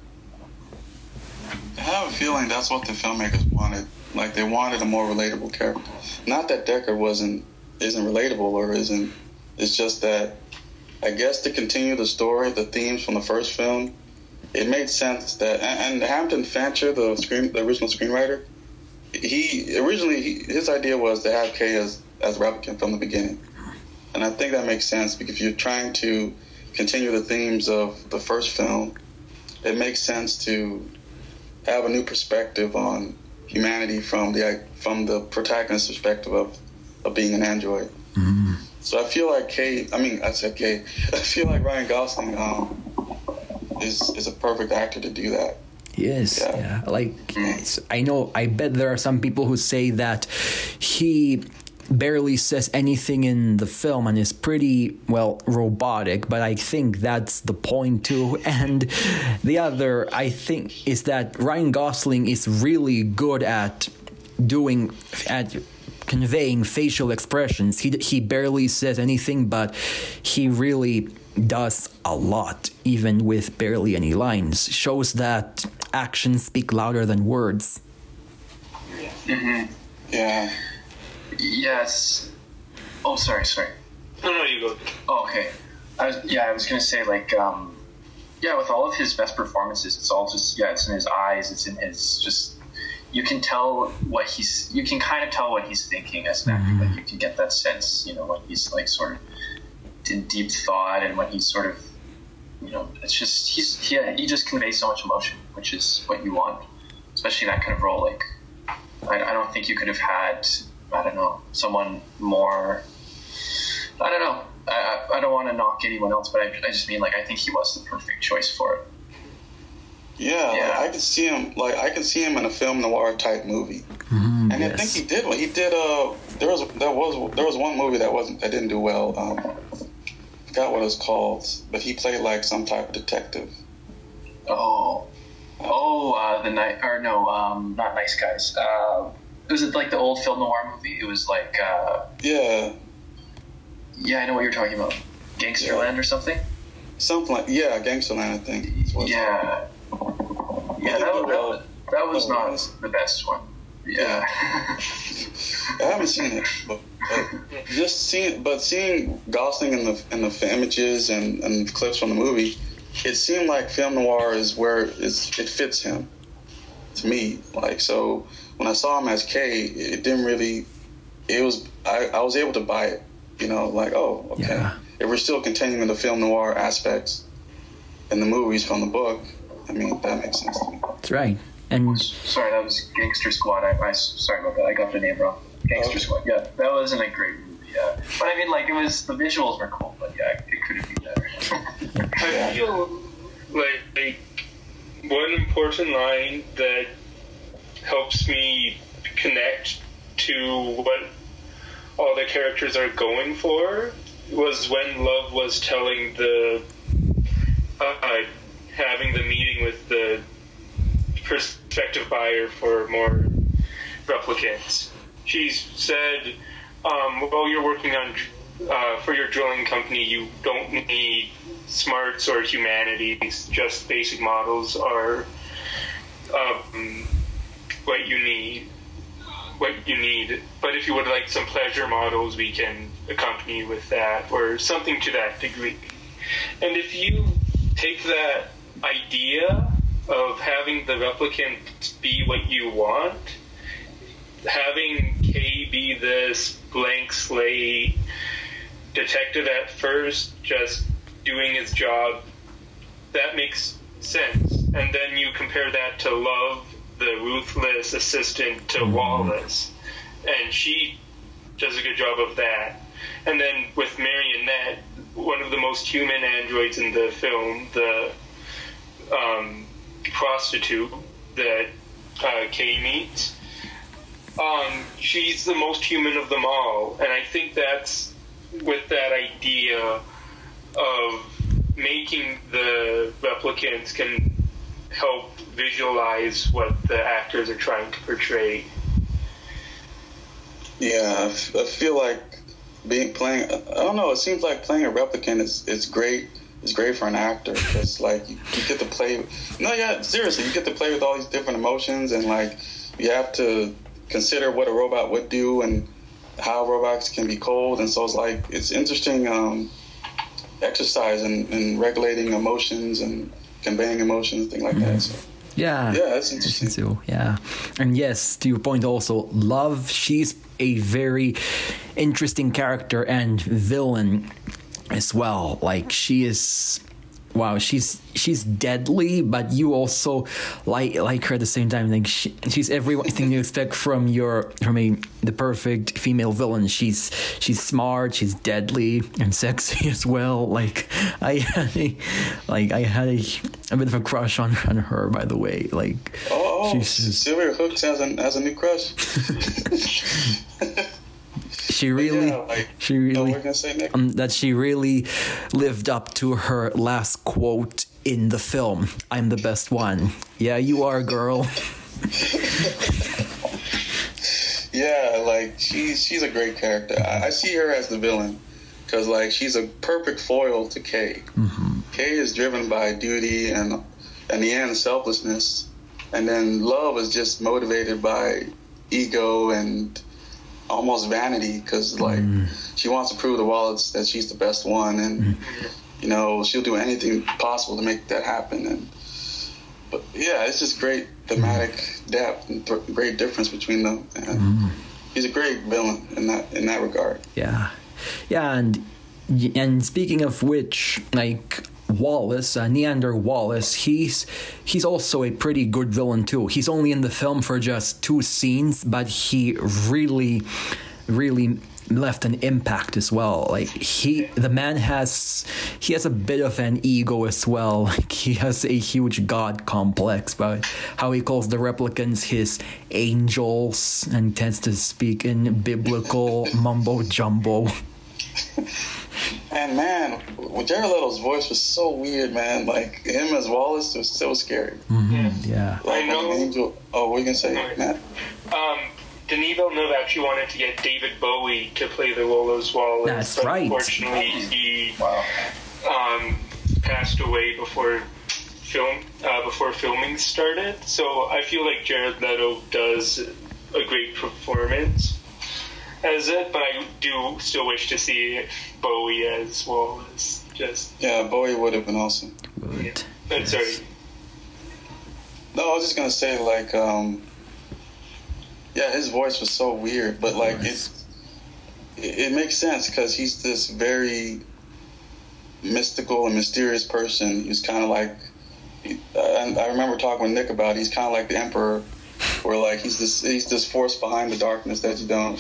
I have a feeling that's what the filmmakers wanted. Like they wanted a more relatable character. Not that Deckard wasn't isn't relatable or isn't. It's just that I guess to continue the story, the themes from the first film, it made sense that and, and Hampton Fancher, the screen, the original screenwriter, he originally he, his idea was to have Kay as as replicant from the beginning, and I think that makes sense because if you're trying to continue the themes of the first film, it makes sense to have a new perspective on humanity from the from the protagonist's perspective of, of being an android. Mm-hmm. So I feel like Kay. I mean, I said Kay. *laughs* I feel like Ryan Gosling um, is is a perfect actor to do that. Yes, yeah. yeah. Like I know, I bet there are some people who say that he barely says anything in the film and is pretty well robotic but i think that's the point too. *laughs* And the other i think is that ryan gosling is really good at doing at conveying facial expressions. He he barely says anything but he really does a lot even with barely any lines. Shows that actions speak louder than words. Mm-hmm. yeah Yes. Oh, sorry, sorry. No, no, you go. Oh, okay. I was, yeah, I was gonna say like, um, yeah, with all of his best performances, it's all just yeah, it's in his eyes, it's in his just. You can tell what he's. You can kind of tell what he's thinking as an actor. Like you can get that sense, you know, when he's like sort of in deep thought and when he's sort of, you know, it's just he's yeah he just conveys so much emotion, which is what you want, especially in that kind of role. Like, I, I don't think you could have had I don't know, someone more. I don't know. I, I don't want to knock anyone else, but I, I just mean like I think he was the perfect choice for it. Yeah, yeah. Like, I can see him like I can see him in a film noir type movie, mm, and yes. I think he did. He did. Uh, there was there was there was one movie that wasn't that didn't do well. Um, forgot what it was called, but he played like some type of detective. Oh, oh, uh, the night or no, um, not nice guys. Uh, was it like the old film noir movie? It was like uh, yeah, yeah, I know what you're talking about. Gangsterland yeah. or something. Something like yeah, Gangsterland. I think. Yeah, yeah, that, that, that, that was oh, not was. the best one. Yeah, *laughs* I haven't seen it, but, but just seeing, but seeing Gosling in the in the images and, and clips from the movie, it seemed like film noir is where it's, it fits him. To me, like so, when I saw him as K, it didn't really. It was I, I was able to buy it. You know, like oh okay. Yeah. If we're still continuing the film noir aspects in the movies from the book, I mean that makes sense to me. That's right. And sorry, that was Gangster Squad. I, I sorry about that. I got the name wrong. Gangster oh. Squad. Yeah, that wasn't a great movie. Yeah, but I mean, like it was the visuals were cool, but yeah, it could have been better. *laughs* I feel like, like one important line that helps me connect to what all the characters are going for was when Love was telling the uh, having the meeting with the prospective buyer for more replicants. She said, um, "Well, you're working on uh, for your drilling company. You don't need smarts or humanities. Just basic models are." Um, what you need, what you need. But if you would like some pleasure models, we can accompany with that, or something to that degree. And if you take that idea of having the replicant be what you want, having K be this blank slate detective at first, just doing his job, that makes sense. And then you compare that to Love, the ruthless assistant to Wallace, and she does a good job of that. And then with Mariette, one of the most human androids in the film, the um, prostitute that uh, Kay meets, um, she's the most human of them all. And I think that's with that idea of making the replicants can help visualize what the actors are trying to portray. Yeah, I, f- I feel like being playing. I don't know. It seems like playing a replicant is is great. It's great for an actor because like you, you get to play. No, yeah, seriously, you get to play with all these different emotions and like you have to consider what a robot would do and how robots can be cold. And so it's like it's interesting um, exercise in regulating emotions and conveying emotions, things like that. Mm-hmm. So Yeah. yeah, that's interesting. Too. yeah, and yes, to your point also, Love. She's a very interesting character and villain as well. Like she is. Wow, she's she's deadly, but you also like like her at the same time. Like she, she's everything you expect from your from a the perfect female villain. She's she's smart, she's deadly and sexy *laughs* as well. Like I had a like I had a, a bit of a crush on on her. By the way, like Oh, she's Sylvia Hoeks has a has a new crush. *laughs* *laughs* she really yeah, like, she really say um, that she really lived up to her last quote in the film. I'm the best one. Yeah, you are, girl. *laughs* Yeah, like she's she's a great character. I, I see her as the villain because like she's a perfect foil to Kay. Kay is driven by duty and and the end selflessness, and then love is just motivated by ego and almost vanity because like mm. she wants to prove to Wallace that she's the best one, and mm. you know she'll do anything possible to make that happen. And but yeah, it's just great thematic mm. depth and th- great difference between them. And he's a great villain in that in that regard. Yeah, yeah, and and speaking of which, like Wallace, uh, Niander Wallace, he's he's also a pretty good villain too. He's only in the film for just two scenes, but he really, really left an impact as well. Like he, the man has he has a bit of an ego as well. *laughs* Like he has a huge god complex, but how he calls the replicants his angels and tends to speak in biblical mumbo jumbo. *laughs* And man, Jared Leto's voice was so weird, man. Like him as Wallace was so scary. Yeah. Like I know. an angel. Oh, what are you gonna say, Matt? Um, Denis Villeneuve actually wanted to get David Bowie to play the role as Wallace. That's but right. Unfortunately, he Wow. um, passed away before film uh, before filming started. So I feel like Jared Leto does a great performance as it, but I do still wish to see Bowie as well as Just Yeah, Bowie would have been awesome. Good. uh, sorry. No, I was just gonna say like, um, yeah, his voice was so weird, but like it, it, it makes sense because he's this very mystical and mysterious person. He's kind of like, and I remember talking with Nick about. it, He's kind of like the emperor, where like he's this he's this force behind the darkness that you don't.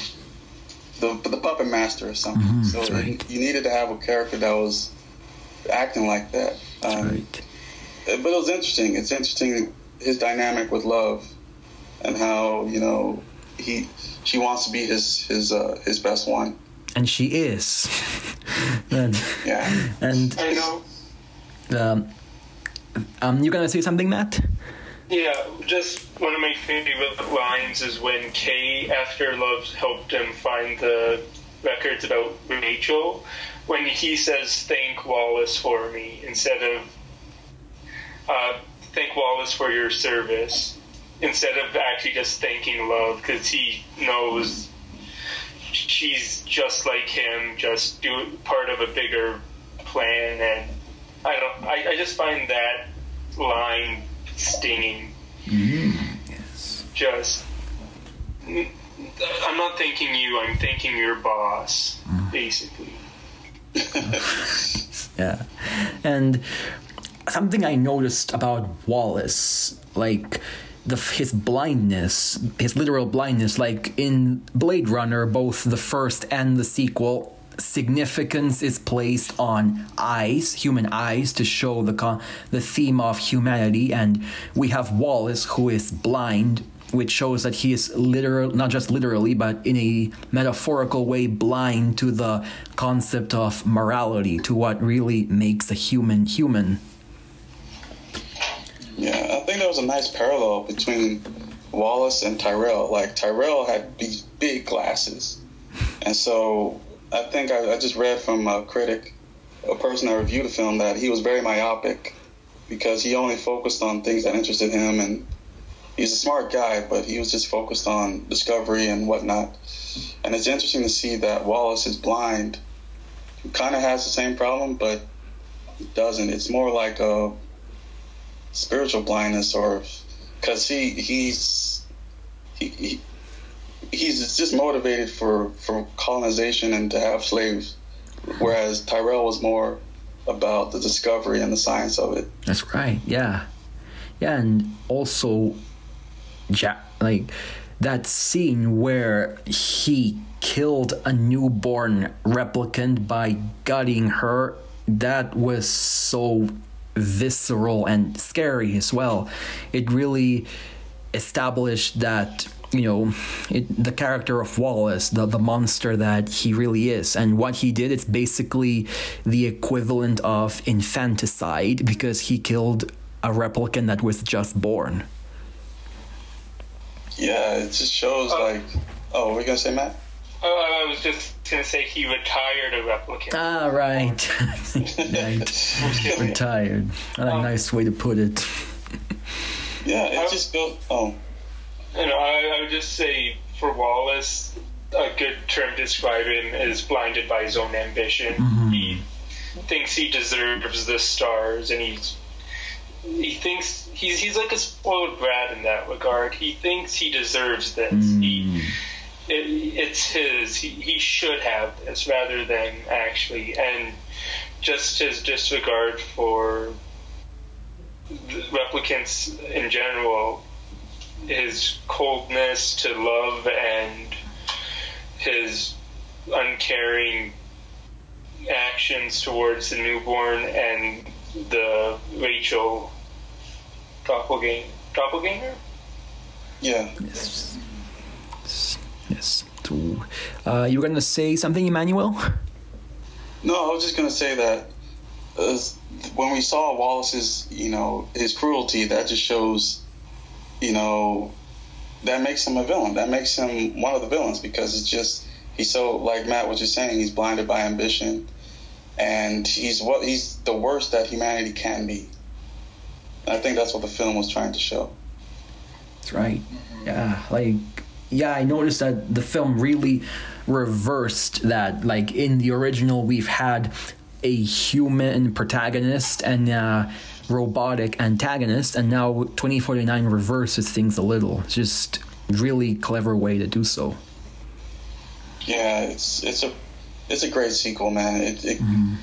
The, the puppet master or something. so that's you, right. you needed to have a character that was acting like that. Um, Right. but it was interesting. It's interesting his dynamic with love, and how you know he she wants to be his his uh, his best one. And she is. *laughs* and Yeah. and I know. um, um, you gonna say something, Matt? Yeah, just one of my favorite lines is when Kay, after Love helped him find the records about Rachel, when he says, Thank Wallace for me, instead of, uh, Thank Wallace for your service, instead of actually just thanking Love, because he knows she's just like him, just do part of a bigger plan, and I don't, I, I just find that line stinging. Mm-hmm. Yes. Just I'm not thanking you. I'm thanking your boss, mm-hmm. basically. *laughs* Yeah. And something I noticed about Wallace, like the his blindness, his literal blindness, like in Blade Runner, both the first and the sequel, significance is placed on eyes, human eyes, to show the con- the theme of humanity, and we have Wallace who is blind. Which shows that he is literal, not just literally, but in a metaphorical way, blind to the concept of morality, to what really makes a human human. Yeah, I think there was a nice parallel between Wallace and Tyrell. Like Tyrell had these big glasses, and so I think I, I just read from a critic, a person that reviewed the film, that he was very myopic because he only focused on things that interested him, and he's a smart guy, but he was just focused on discovery and whatnot. And it's interesting to see that Wallace is blind, kind of has the same problem, but doesn't. It's more like a spiritual blindness or because he he's he, he he's just motivated for for colonization and to have slaves whereas tyrell was more about the discovery and the science of it That's right. Yeah, yeah, and also, ja- like that scene where he killed a newborn replicant by gutting her. That was so visceral and scary as well. It really established that you know it, the character of Wallace, the the monster that he really is, and what he did. It's basically the equivalent of infanticide because he killed a replicant that was just born. yeah it just shows like oh what were you gonna say matt Oh, I was just gonna say he retired a replicant. Ah, right, *laughs* right, retired. A nice way to put it. yeah it just goes oh You know, I, I would just say for Wallace, a good term to describe him is blinded by his own ambition. Mm-hmm. He thinks he deserves the stars, and he's he thinks he's he's like a spoiled brat in that regard. He thinks he deserves this. He mm. it, it's his. He, he should have this rather than actually, and just his disregard for the replicants in general his coldness to love and his uncaring actions towards the newborn and the Rachel doppelganger. Doppelganger? yeah Yes. Yes. Uh, you were gonna say something, Emmanuel? No, I was just gonna say that uh, when we saw Wallace's, you know, his cruelty, that just shows, you know, that makes him a villain. That makes him one of the villains because it's just he's so like Matt was just saying, he's blinded by ambition, and he's what he's the worst that humanity can be. And I think that's what the film was trying to show. That's right. Yeah, like yeah, I noticed that the film really reversed that. Like in the original, we've had a human protagonist and a robotic antagonist, and now 2049 reverses things a little. Just really clever way to do so. Yeah, it's it's a it's a great sequel, man. It, it mm-hmm.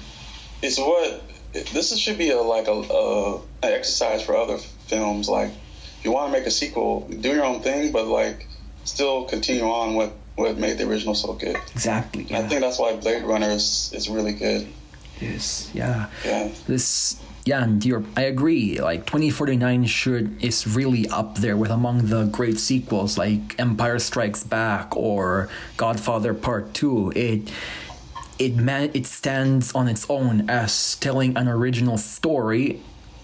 it's what this should be a like a, a an exercise for other films. Like, if you want to make a sequel, do your own thing, but like still continue on what what made the original so good. Exactly. And I think that's why Blade Runner is is really good. Yes. Yeah. Yeah, this yeah you're, i agree like 2049 should is really up there with among the great sequels like empire strikes back or godfather part 2 it it man it stands on its own as telling an original story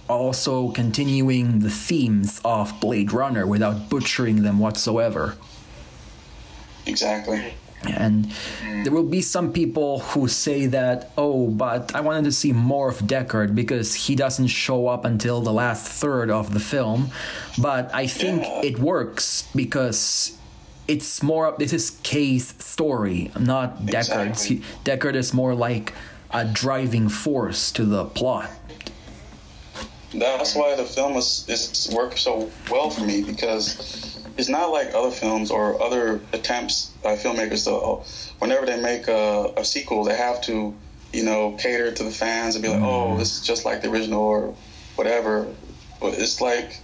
also continuing the themes of blade runner without butchering them whatsoever exactly. And there will be some people who say that, oh, but I wanted to see more of Deckard because he doesn't show up until the last third of the film. But I think Yeah. it works because it's more, this is Kay's story, not Deckard's. Exactly. He, Deckard is more like a driving force to the plot. That's why the film is, is worked so well for me because it's not like other films or other attempts by filmmakers to whenever they make a, a sequel they have to you know cater to the fans and be like oh mm-hmm. this is just like the original or whatever. But it's like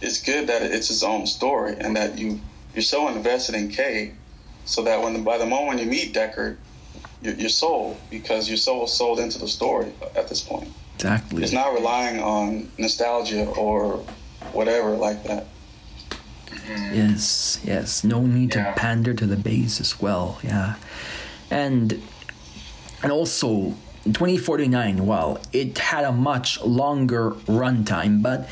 it's good that it's its own story and that you you're so invested in Kay so that when by the moment you meet Deckard you're, you're sold because you're so sold into the story at this point. Exactly. it's not relying on nostalgia or whatever like that Yes, yes. No need Yeah. to pander to the base as well. Yeah, and and also 2049. Well, it had a much longer runtime, but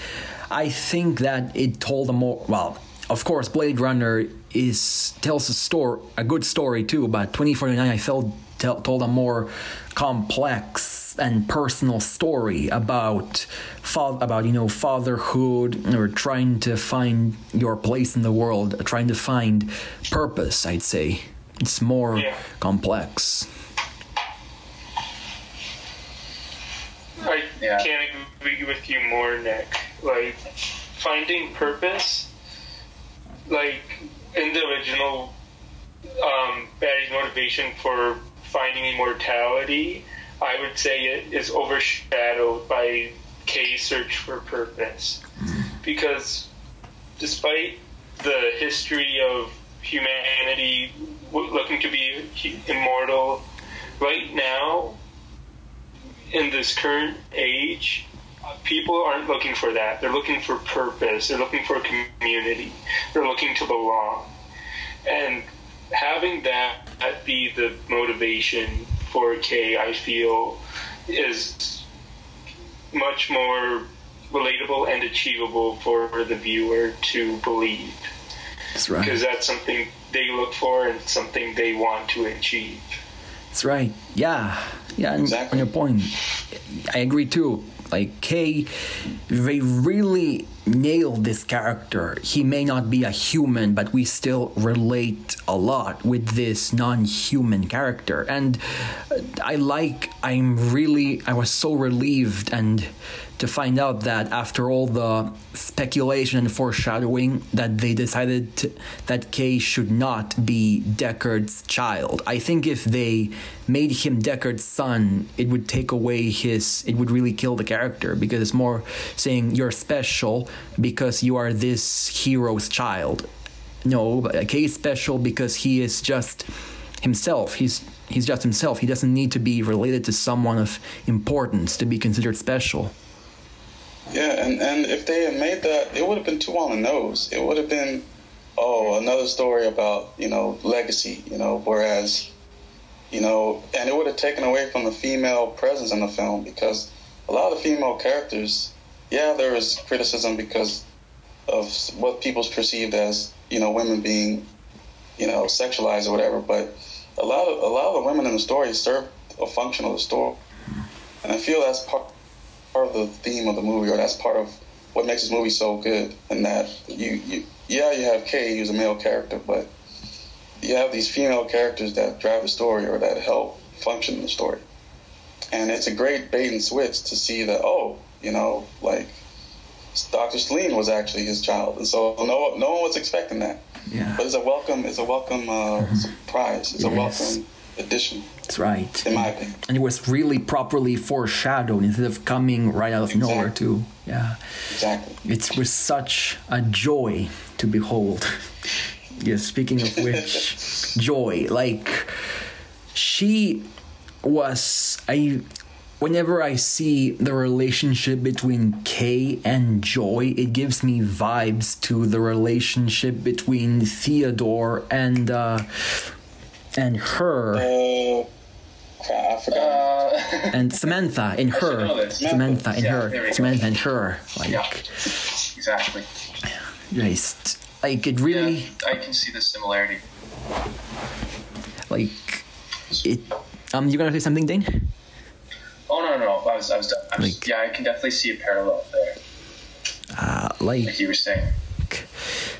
I think that it told a more well. Of course, Blade Runner is tells a story, a good story too. But 2049, I felt tell, told a more complex and personal story about fa- about you know fatherhood or trying to find your place in the world, trying to find purpose. I'd say it's more Yeah. complex. I Yeah. can't agree with you more, Nick. Like finding purpose, like in the original, um, Batty's motivation for finding immortality, I would say it is overshadowed by Kay's search for purpose, because despite the history of humanity looking to be immortal, right now in this current age, uh, people aren't looking for that. They're looking for purpose. They're looking for community. They're looking to belong. And having that be the motivation for Kay, feel, is much more relatable and achievable for the viewer to believe. That's right. Because that's something they look for and something they want to achieve. That's right. Yeah. Yeah, Exactly. on your point, I agree too. Like K, they really nailed this character. He may not be a human, but we still relate a lot with this non-human character. And I like. I'm really. I was so relieved and to find out that after all the speculation and foreshadowing that they decided to, that Kay should not be Deckard's child. I think if they made him Deckard's son, it would take away his it would really kill the character because it's more saying you're special because you are this hero's child. No, but Kay's special because he is just himself. He's he's just himself. He doesn't need to be related to someone of importance to be considered special. Yeah, and, and if they had made that, it would have been too on the nose. It would have been, oh, another story about, you know, legacy, you know, whereas, you know, and it would have taken away from the female presence in the film because a lot of the female characters, yeah, there was criticism because of what people's perceived as, you know, women being, you know, sexualized or whatever, but a lot of a lot of the women in the story served a function of the story. And I feel that's part part of the theme of the movie, or that's part of what makes this movie so good. And that you, you yeah, you have Kay, who's a male character, but you have these female characters that drive the story or that help function the story. And it's a great bait and switch to see that, oh, you know, like Dr. Celine was actually his child, and so no, no one was expecting that. Yeah. But it's a welcome, it's a welcome uh, surprise. It's a welcome addition, That's right. in my opinion. and it was really properly foreshadowed instead of coming right out of nowhere too yeah Exactly. it was such a joy to behold *laughs* yes speaking of which *laughs* joy like she was i whenever i see the relationship between kay and joy it gives me vibes to the relationship between theodore and uh and her Uh, crap, I forgot. Uh, and Samantha in her, know. Samantha in Yeah, her, there we go. Samantha in her, like yeah, exactly. just like it really, Yeah, I can see the similarity. like it. Um, you gonna say something, Dane? Oh no, no, no. I was, I was done. I was, Like- yeah, I can definitely see a parallel there, Uh, like like you were saying. Like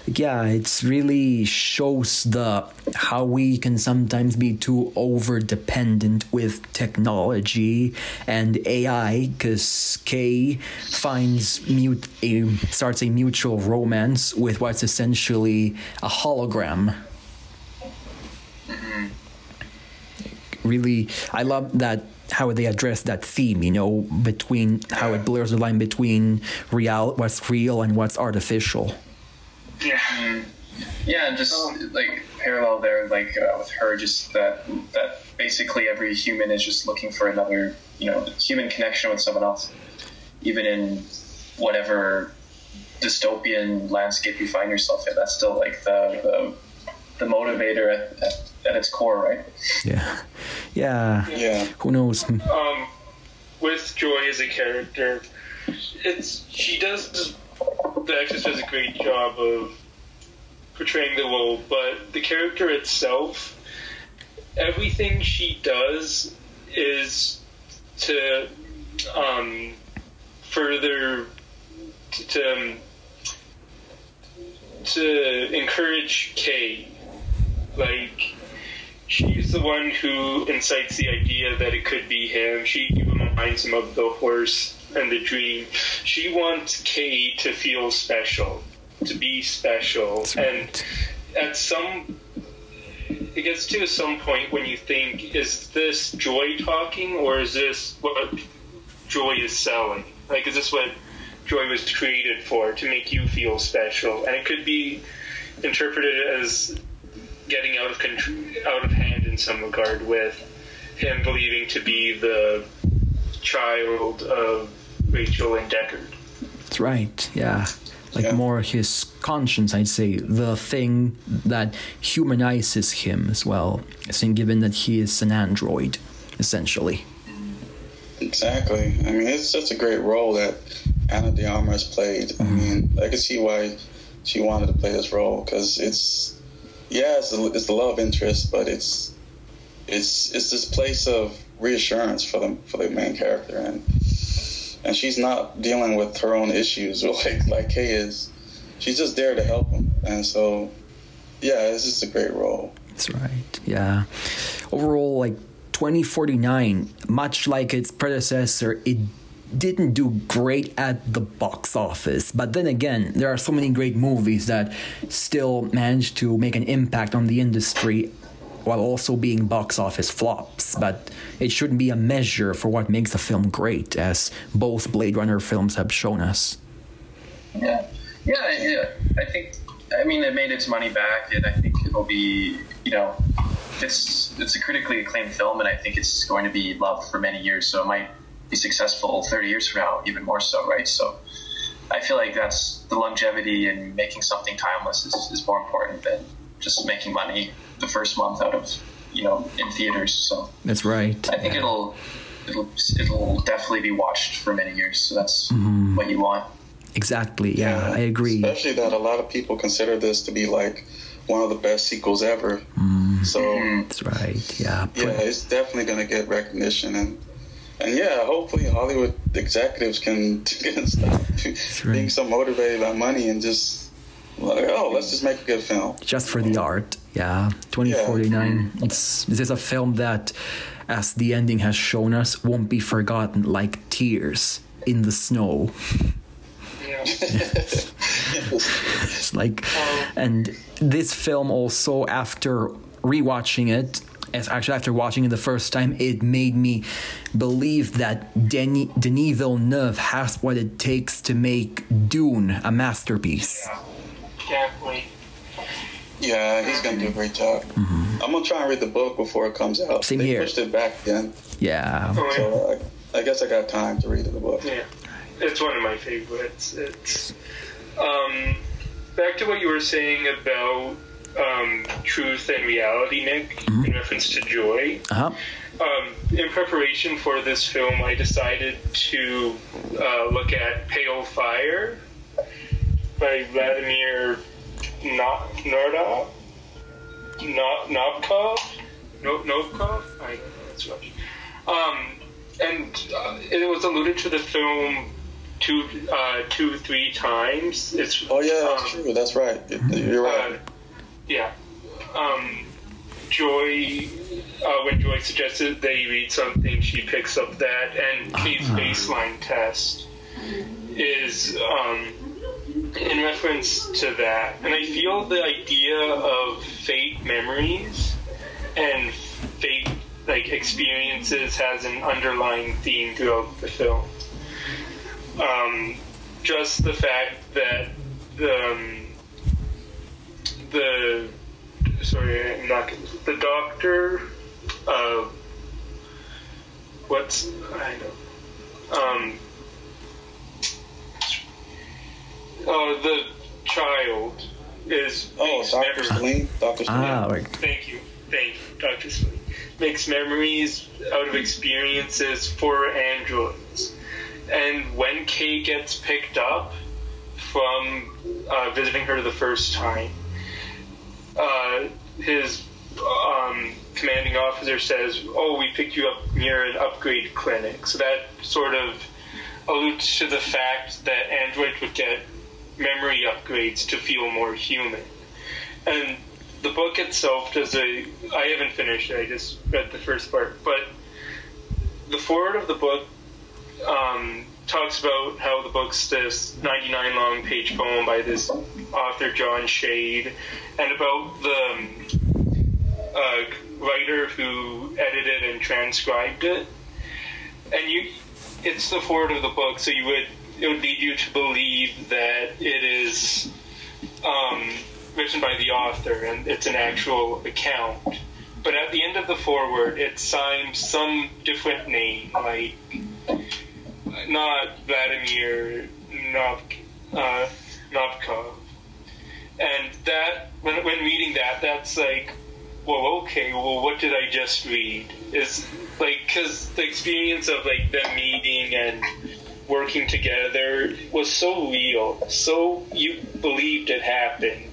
yeah it's really shows the how we can sometimes be too over dependent with technology and ai because kay finds mute a starts a mutual romance with what's essentially a hologram. Really i love that how they address that theme you know between how it blurs the line between real what's real and what's artificial Yeah. Yeah, and just like parallel there, like uh, with her, just that that basically every human is just looking for another, you know, human connection with someone else, even in whatever dystopian landscape you find yourself in. That's still like the the, the motivator at, at, at its core, right? yeah yeah Yeah. who knows um, with Joy as a character, it's she does the actress does a great job of portraying the role, but the character itself, everything she does is to um, further to to, um, to encourage Kay, like she's the one who incites the idea that it could be him. She reminds him of the horse and the dream. She wants Kay to feel special, to be special. And at some, it gets to some point when you think, is this joy talking or is this what joy is selling? Like, is this what joy was created for, to make you feel special? And it could be interpreted as getting out of control, out of hand in some regard with him believing to be the child of Rachel and Deckard. That's right. Yeah. Like Yeah. more his conscience, I'd say, the thing that humanizes him as well. I think, given that he is an android, essentially. Exactly. I mean, it's such a great role that Ana de Armas played. I mm-hmm. mean, I can see why she wanted to play this role because it's, yeah, it's the, it's the love interest, but it's it's it's this place of reassurance for the for the main character, and and she's not dealing with her own issues *laughs* like like Kay is. She's just there to help him, and so yeah, it's just a great role. That's right. Yeah. Overall, like 2049, much like its predecessor, it didn't do great at the box office. But then again, there are so many great movies that still managed to make an impact on the industry while also being box office flops. But it shouldn't be a measure for what makes a film great, as both Blade Runner films have shown us. Yeah, yeah, yeah. I think. I mean, it made its money back, and I think it'll be. You know, it's it's a critically acclaimed film, and I think it's going to be loved for many years. So it might be successful 30 years from now, even more so, right? So I feel like that's the longevity and making something timeless is, is more important than just making money the first month out of you know in theaters. So That's right. I think it'll it'll it'll definitely be watched for many years. So that's Mm-hmm. what you want. Exactly. Yeah, I agree. Especially that a lot of people consider this to be like one of the best sequels ever. So That's right. Yeah. yeah, it's definitely gonna get recognition and and yeah, hopefully Hollywood executives can, *laughs* can stop being so motivated by money and just like, oh, let's just make a good film. just for the art. Yeah, 2049. It's this is a film that, as the ending has shown us, won't be forgotten like tears in the snow. Yeah. *laughs* It's like, and this film also, after rewatching it, as actually after watching it the first time, it made me believe that Denis, Denis Villeneuve has what it takes to make Dune a masterpiece. Can't wait. Yeah, he's gonna do a great job. I'm gonna try and read the book before it comes out. Mm-hmm. Same they here. pushed it back again, Yeah. Oh, so I, I guess I got time to read the book. Yeah, it's one of my favorites. It's um, back to what you were saying about um, truth and reality, Nick, in reference to joy. Uh-huh. Um, in preparation for this film, I decided to uh, look at Pale Fire by Vladimir no- Nordov. No- Nobkov? No- Novkov? I that's right. Um, and uh, it was alluded to the film two, uh, two, three times. It's Oh yeah, that's um, true. That's right. You're right. uh, yeah. Um, Joy, uh, when Joy suggested that you read something, she picks up that, and Kay's baseline test is um, in reference to that. And I feel the idea of fate memories and fate like experiences has an underlying theme throughout the film. Um, just the fact that the um, the sorry, I'm not the doctor. Uh, what's I know. Um, oh, the child is Oh, makes Doctor memories- Celine. Doctor Celine. Ah, right. Thank you, thank you, Doctor Celine. Makes memories out of experiences for androids, and when Kay gets picked up from uh, visiting her the first time, uh, his um, commanding officer says, "Oh, we picked you up near an upgrade clinic." So that sort of alludes to the fact that androids would get memory upgrades to feel more human. And the book itself does a. I haven't finished it. I just read the first part, but the forward of the book um, talks about how the book's this 99 long page poem by this author John Shade, and about the uh, writer who edited and transcribed it. And you, it's the forward of the book, so you would it would lead you to believe that it is um, written by the author and it's an actual account. But at the end of the foreword, it's signed some different name, like not Vladimir Nov, uh, Novkov. And that, when, when reading that, that's like, well, okay, well, what did I just read? Is like, because the experience of like them meeting and working together was so real, so you believed it happened.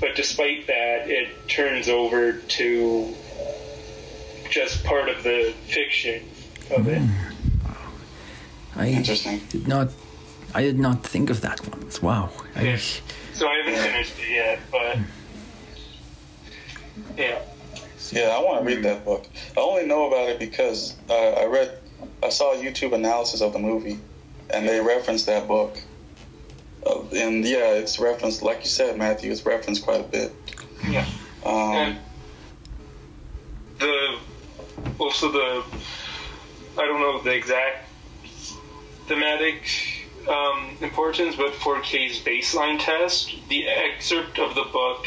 But despite that, it turns over to just part of the fiction of it. I Interesting. did not. I did not think of that one. Wow. I, Yeah. So I haven't finished it yet, but yeah. Yeah, I want to read that book. I only know about it because uh, I read, I saw a YouTube analysis of the movie, and they referenced that book. Uh, and yeah, it's referenced, like you said, Matthew, it's referenced quite a bit. Yeah. Um, And the also the I don't know the exact thematic um, importance, but for K's baseline test, the excerpt of the book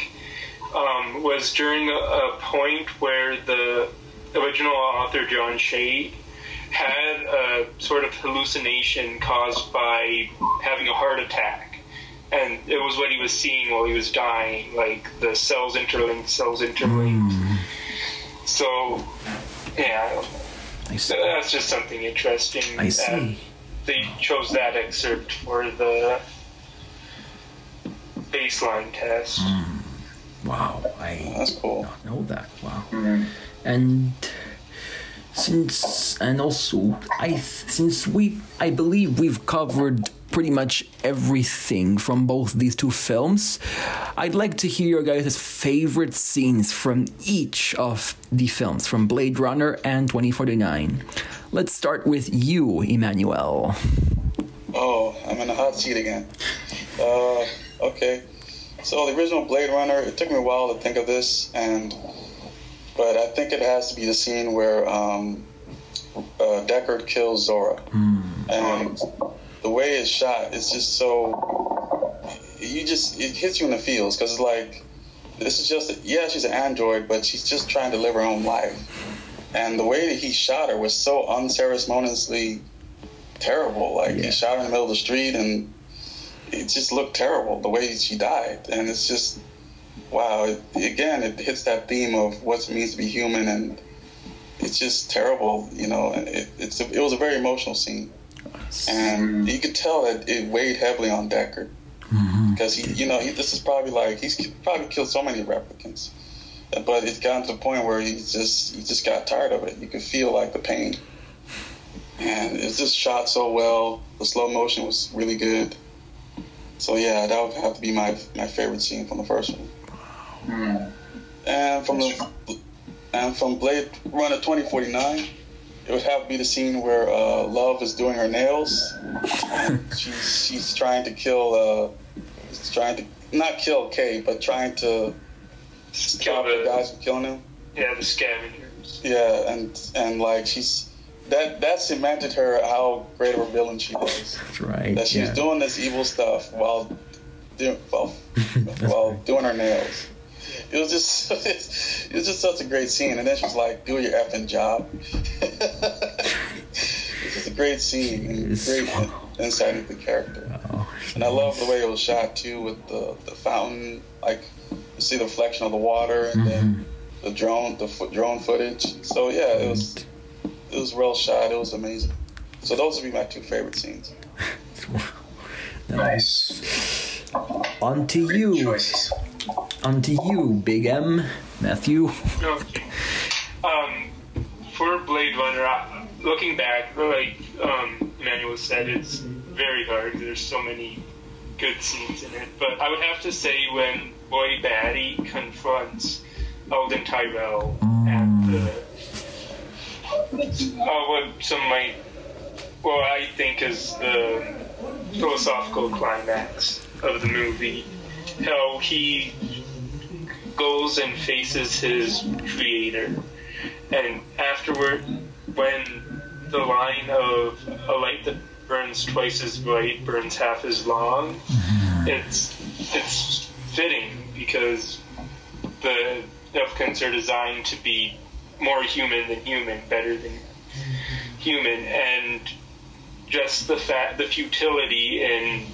um, was during a, a point where the original author John Shade had a sort of hallucination caused by having a heart attack. And it was what he was seeing while he was dying, like the cells interlinked, cells interlinked. Hmm. So, yeah, I see. that's just something interesting. I and see. They chose that excerpt for the baseline test. Hmm. Wow. I that's cool. not know that. Wow. Mm-hmm. And since and also I since we I believe we've covered pretty much everything from both these two films. I'd like to hear your guys' favorite scenes from each of the films, from Blade Runner and 2049. Let's start with you, Emmanuel. Oh, I'm in the hot seat again. Uh, okay. So the original Blade Runner, it took me a while to think of this, and but I think it has to be the scene where um, uh, Deckard kills Zhora, and the way it's shot, it's just so you just it hits you in the feels because it's like this is just yeah she's an android, but she's just trying to live her own life, and the way that he shot her was so unceremoniously terrible. Like Yeah. he shot her in the middle of the street, and it just looked terrible the way she died. And it's just wow. It, again, it hits that theme of what it means to be human, and it's just terrible. You know, it, it's a, it was a very emotional scene, and you could tell that it weighed heavily on Deckard mm-hmm. because he, you know, he, this is probably like he's probably killed so many replicants. But it's gotten to the point where he's just he just got tired of it. You could feel like the pain. and it's just shot so well. The slow motion was really good. So yeah, that would have to be my my favorite scene from the first one. Hmm. And from the and from Blade Runner 2049, it would have to be the scene where uh, Luv is doing her nails. *laughs* She's she's trying to kill uh, she's trying to not kill Kay, but trying to stop the guys from killing him. Yeah, the scavengers. Yeah, and and like she's that that cemented her how great of a villain she was. That's right. That she's yeah. doing this evil stuff while doing while, *laughs* while doing her nails. *laughs* It was just *laughs* it was just such a great scene, and then she's like, "Do your effing job." *laughs* it's just a great scene and Jeez. great insight into the character. Oh, And I love the way it was shot too, with the the fountain, like you see the reflection of the water, and Mm-hmm. then the drone, the fo- drone footage. So yeah, it was it was well shot. It was amazing. So those would be my two favorite scenes. Nice. On to Great you. choices. On to you, Big M. Matthew. Okay. Um, for Blade Runner, I- looking back, like um, Emmanuel said, it's very hard. There's so many good scenes in it. But I would have to say when Roy Batty confronts Eldon Tyrell at the uh, what some might, well, I think is the philosophical climax of the movie. How he goes and faces his creator. And afterward, when the line of a light that burns twice as bright burns half as long, mm-hmm. it's it's fitting because the replicants are designed to be more human than human, better than human, and just the fact, the futility in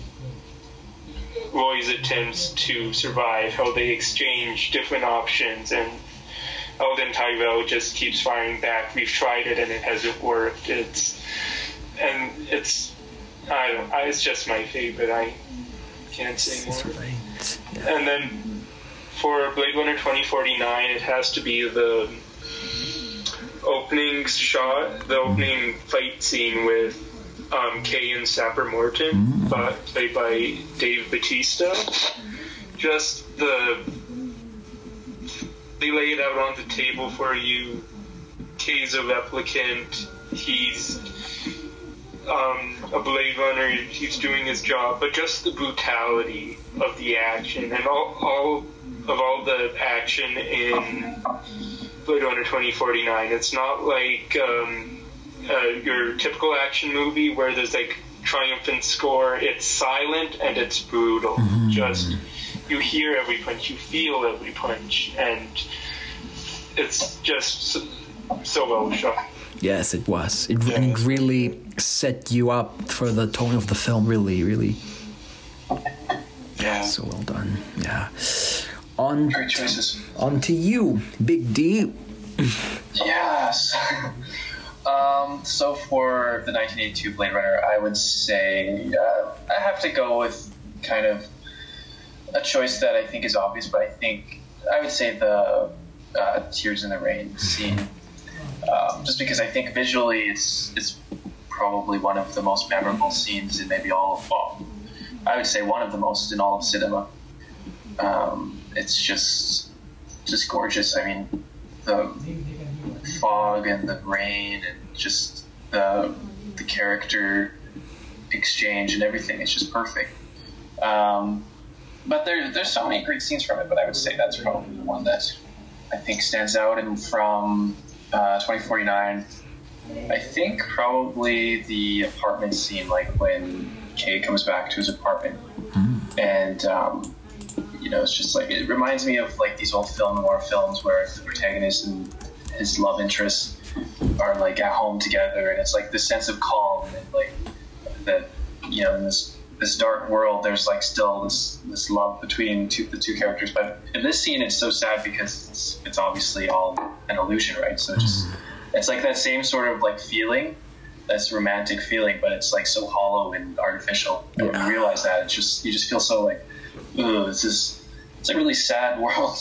Roy's attempts to survive, how they exchange different options, and Eldon Tyrell just keeps firing back. We've tried it and it hasn't worked. It's and it's I don't. I, it's just my favorite. I can't say more. Right. Yeah. And then for Blade Runner 2049, it has to be the opening shot, the opening fight scene with um, Kay and Sapper Morton, but played by Dave Batista. Just the they lay it out on the table for you. Kay's a replicant. He's um, a Blade Runner. He's doing his job, but just the brutality of the action and all, all of all the action in Blade Runner 2049. It's not like um, uh, your typical action movie where there's like triumphant score. It's silent and it's brutal. Just you hear every punch, you feel every punch, and it's just so, so well shot. Yes, it was. It, and it really set you up for the tone of the film. Really, really. Yeah. So well done. Yeah. On, Great choices. on to you, Big D. Yes. *laughs* um, so for the 1982 Blade Runner, I would say uh, I have to go with kind of a choice that I think is obvious, but I think I would say the uh, Tears in the Rain scene, um, just because I think visually it's it's probably one of the most memorable scenes in maybe all of I would say one of the most in all of cinema. Um, it's just just gorgeous. I mean, the fog and the rain and just the the character exchange and everything is just perfect. Um, but there, there's so many great scenes from it. But I would say that's probably the one that I think stands out. And from uh, 2049, I think probably the apartment scene, like when Kay comes back to his apartment, and um, you know, it's just like it reminds me of like these old film noir films where the protagonist and his love interests are like at home together, and it's like this sense of calm and like that you know in this this dark world there's like still this this love between two, the two characters. But in this scene it's so sad because it's, it's obviously all an illusion right? So it's just mm-hmm. it's like that same sort of like feeling that's romantic feeling but it's like so hollow and artificial. And when you realize that it's just you just feel so like Ugh, this is it's a really sad *laughs* world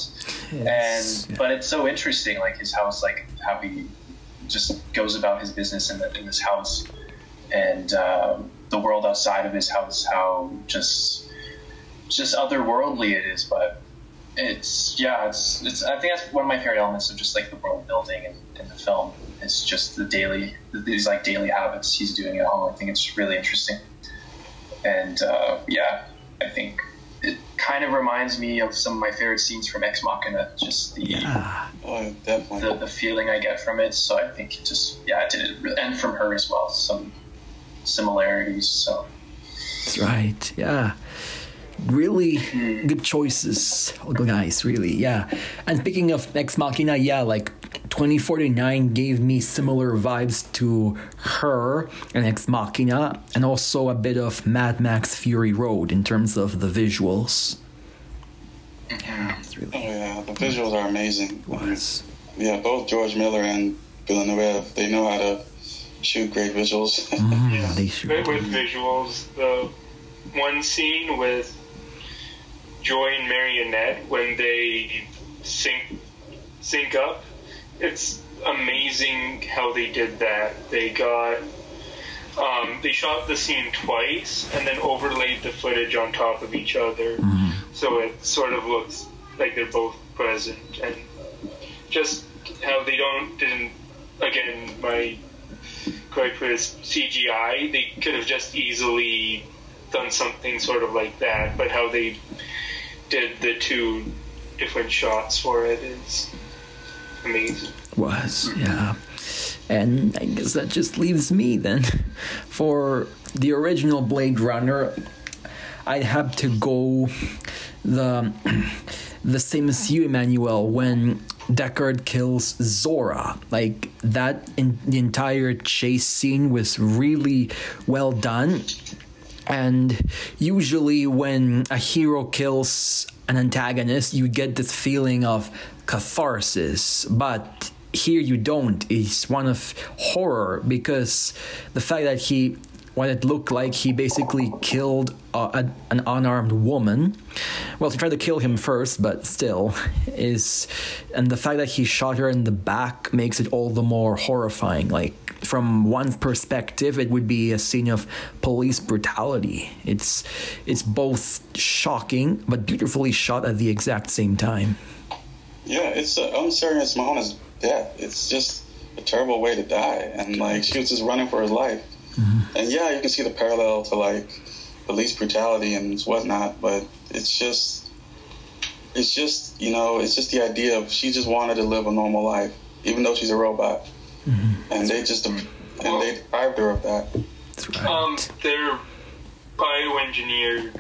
Yes, and but it's so interesting like his house like how he just goes about his business in, the, in this house, and um, the world outside of his house, how just just otherworldly it is. But it's yeah, it's it's. I think that's one of my favorite elements of just like the world building in, in the film. It's just the daily these like daily habits he's doing at home. I think it's really interesting, and uh, yeah, I think it kind of reminds me of some of my favorite scenes from Ex Machina. Just the Yeah. Oh, definitely. the, the feeling I get from it. So I think it just yeah, it did it, and from her as well. Some similarities. So That's right. Yeah. Really good choices, guys. Really, yeah. And speaking of Ex Machina, yeah, like 2049 gave me similar vibes to her and Ex Machina, and also a bit of Mad Max Fury Road in terms of the visuals. Yeah, it's Oh yeah, the visuals are amazing. was. Yeah, both George Miller and Villeneuve, they know how to shoot great visuals. *laughs* Mm, they should. with, with visuals. The one scene with Joy and Mariette when they sync sync up, it's amazing how they did that. They got um, they shot the scene twice and then overlaid the footage on top of each other, so it sort of looks like they're both present and just how they don't didn't again my correct with CGI, they could have just easily done something sort of like that, but how they did the two different shots for it is amazing. was yeah. And i guess that just leaves me then. *laughs* For the original blade runner i'd have to go the *clears throat* the same as you emmanuel when deckard kills zhora. Like that in the entire chase scene was really well done and usually, when a hero kills an antagonist, you get this feeling of catharsis. But here you don't. It's one of horror because the fact that he, what it looked like, he basically killed uh, a, an unarmed woman. Well, he tried to kill him first, but still, is. And the fact that he shot her in the back makes it all the more horrifying. Like, from one perspective, it would be a scene of police brutality. It's it's both shocking but beautifully shot at the exact same time. yeah, it's uh, unserious Mona's death. It's just a terrible way to die, and like she was just running for her life. And yeah, you can see the parallel to like police brutality and whatnot, but it's just, it's just you know, it's just the idea of she just wanted to live a normal life, even though she's a robot, and they just and they deprived her of that. Right. Um, they're bioengineered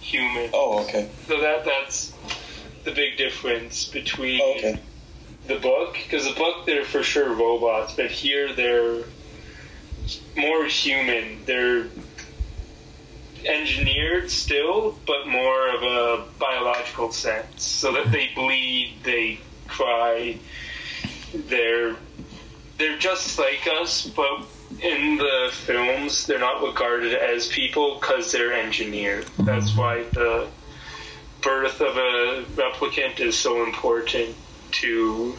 humans. Oh, okay, So that that's the big difference between oh, okay, the book because the book they're for sure robots, but here they're more human. They're engineered still, but more of a biological sense, so that they bleed, they cry. They're they're just like us, but in the films they're not regarded as people because they're engineered. Mm-hmm. That's why the birth of a replicant is so important to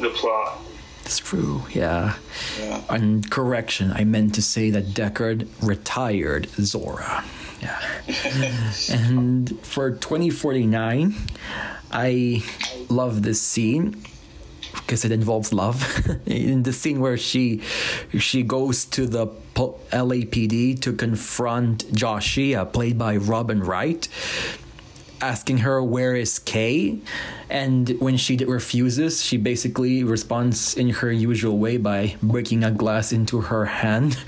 the plot. It's true, yeah. yeah. And correction, I meant to say that Deckard retired Zhora. Yeah. *laughs* and for 2049, I love this scene because it involves Luv. *laughs* In the scene where she she goes to the LAPD to confront Joshi, uh, played by Robin Wright, asking her where is Kay, and when she refuses, she basically responds in her usual way by breaking a glass into her hand.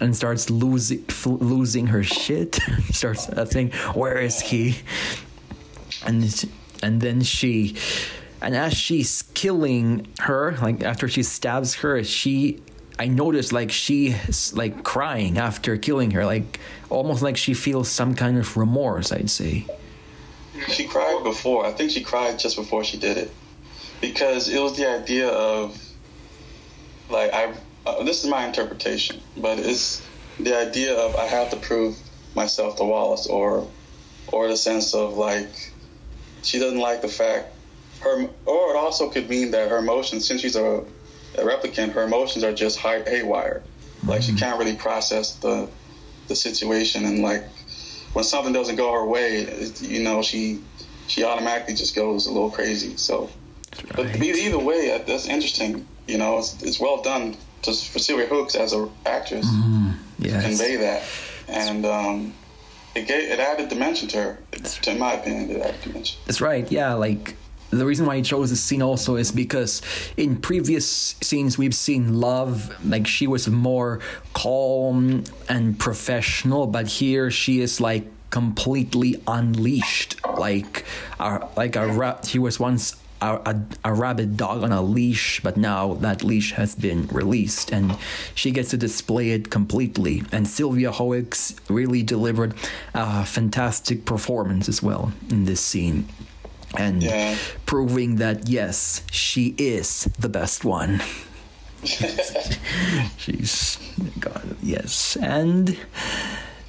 And starts losing losing her shit. *laughs* starts saying, "Where is he?" And and then she, and as she's killing her, like after she stabs her, she, I noticed like she's like crying after killing her, like almost like she feels some kind of remorse. I'd say. She cried before. I think she cried just before she did it, because it was the idea of, like I. Uh, this is my interpretation, but it's the idea of I have to prove myself to Wallace, or, or the sense of like, she doesn't like the fact her, or it also could mean that her emotions, since she's a a replicant, her emotions are just hay- haywire. Like she can't really process the the situation, and like when something doesn't go her way, you know, she she automatically just goes a little crazy. So, but Right. e- either way, that's interesting. You know, it's, it's well done just for Sylvia Hoeks as an actress Yes. convey that, and um, it gave, it added dimension to her. To in my opinion, it added dimension. That's right. Yeah, like the reason why he chose this scene also is because in previous scenes we've seen Luv like she was more calm and professional, but here she is like completely unleashed, like a, like a ra- she was once. A, a, a rabid dog on a leash, but now that leash has been released and she gets to display it completely. And Sylvia Hoeks really delivered a fantastic performance as well in this scene and Yeah. proving that yes, she is the best one. *laughs* She's God, yes, and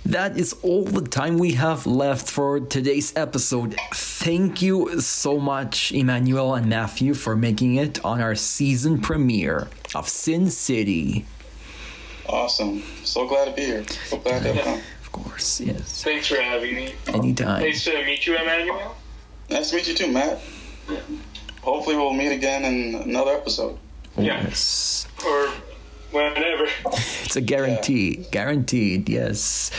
that is all the time we have left for today's episode. Thank you so much, Emmanuel and Matthew, for making it on our season premiere of Sin City. Awesome. So glad to be here. So glad to have. Of course, yes, Thanks for having me. anytime. Nice to meet you, Emmanuel. Nice to meet you too, Matt. Yeah. Hopefully, we'll meet again in another episode. Yeah. Yes. Or whenever. It's a guarantee. Guaranteed, yes.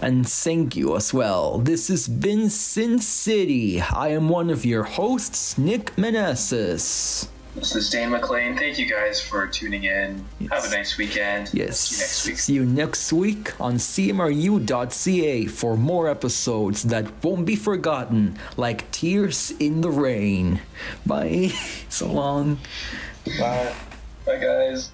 And thank you as well. This has been Sin City. I am one of your hosts, Nick Meneses. This is Dane McLean. Thank you guys for tuning in. Have a nice weekend. Yes. See you next week. See you next week on CMRU.ca for more episodes that won't be forgotten, like Tears in the Rain. Bye. *laughs* so long. Bye. Bye, guys.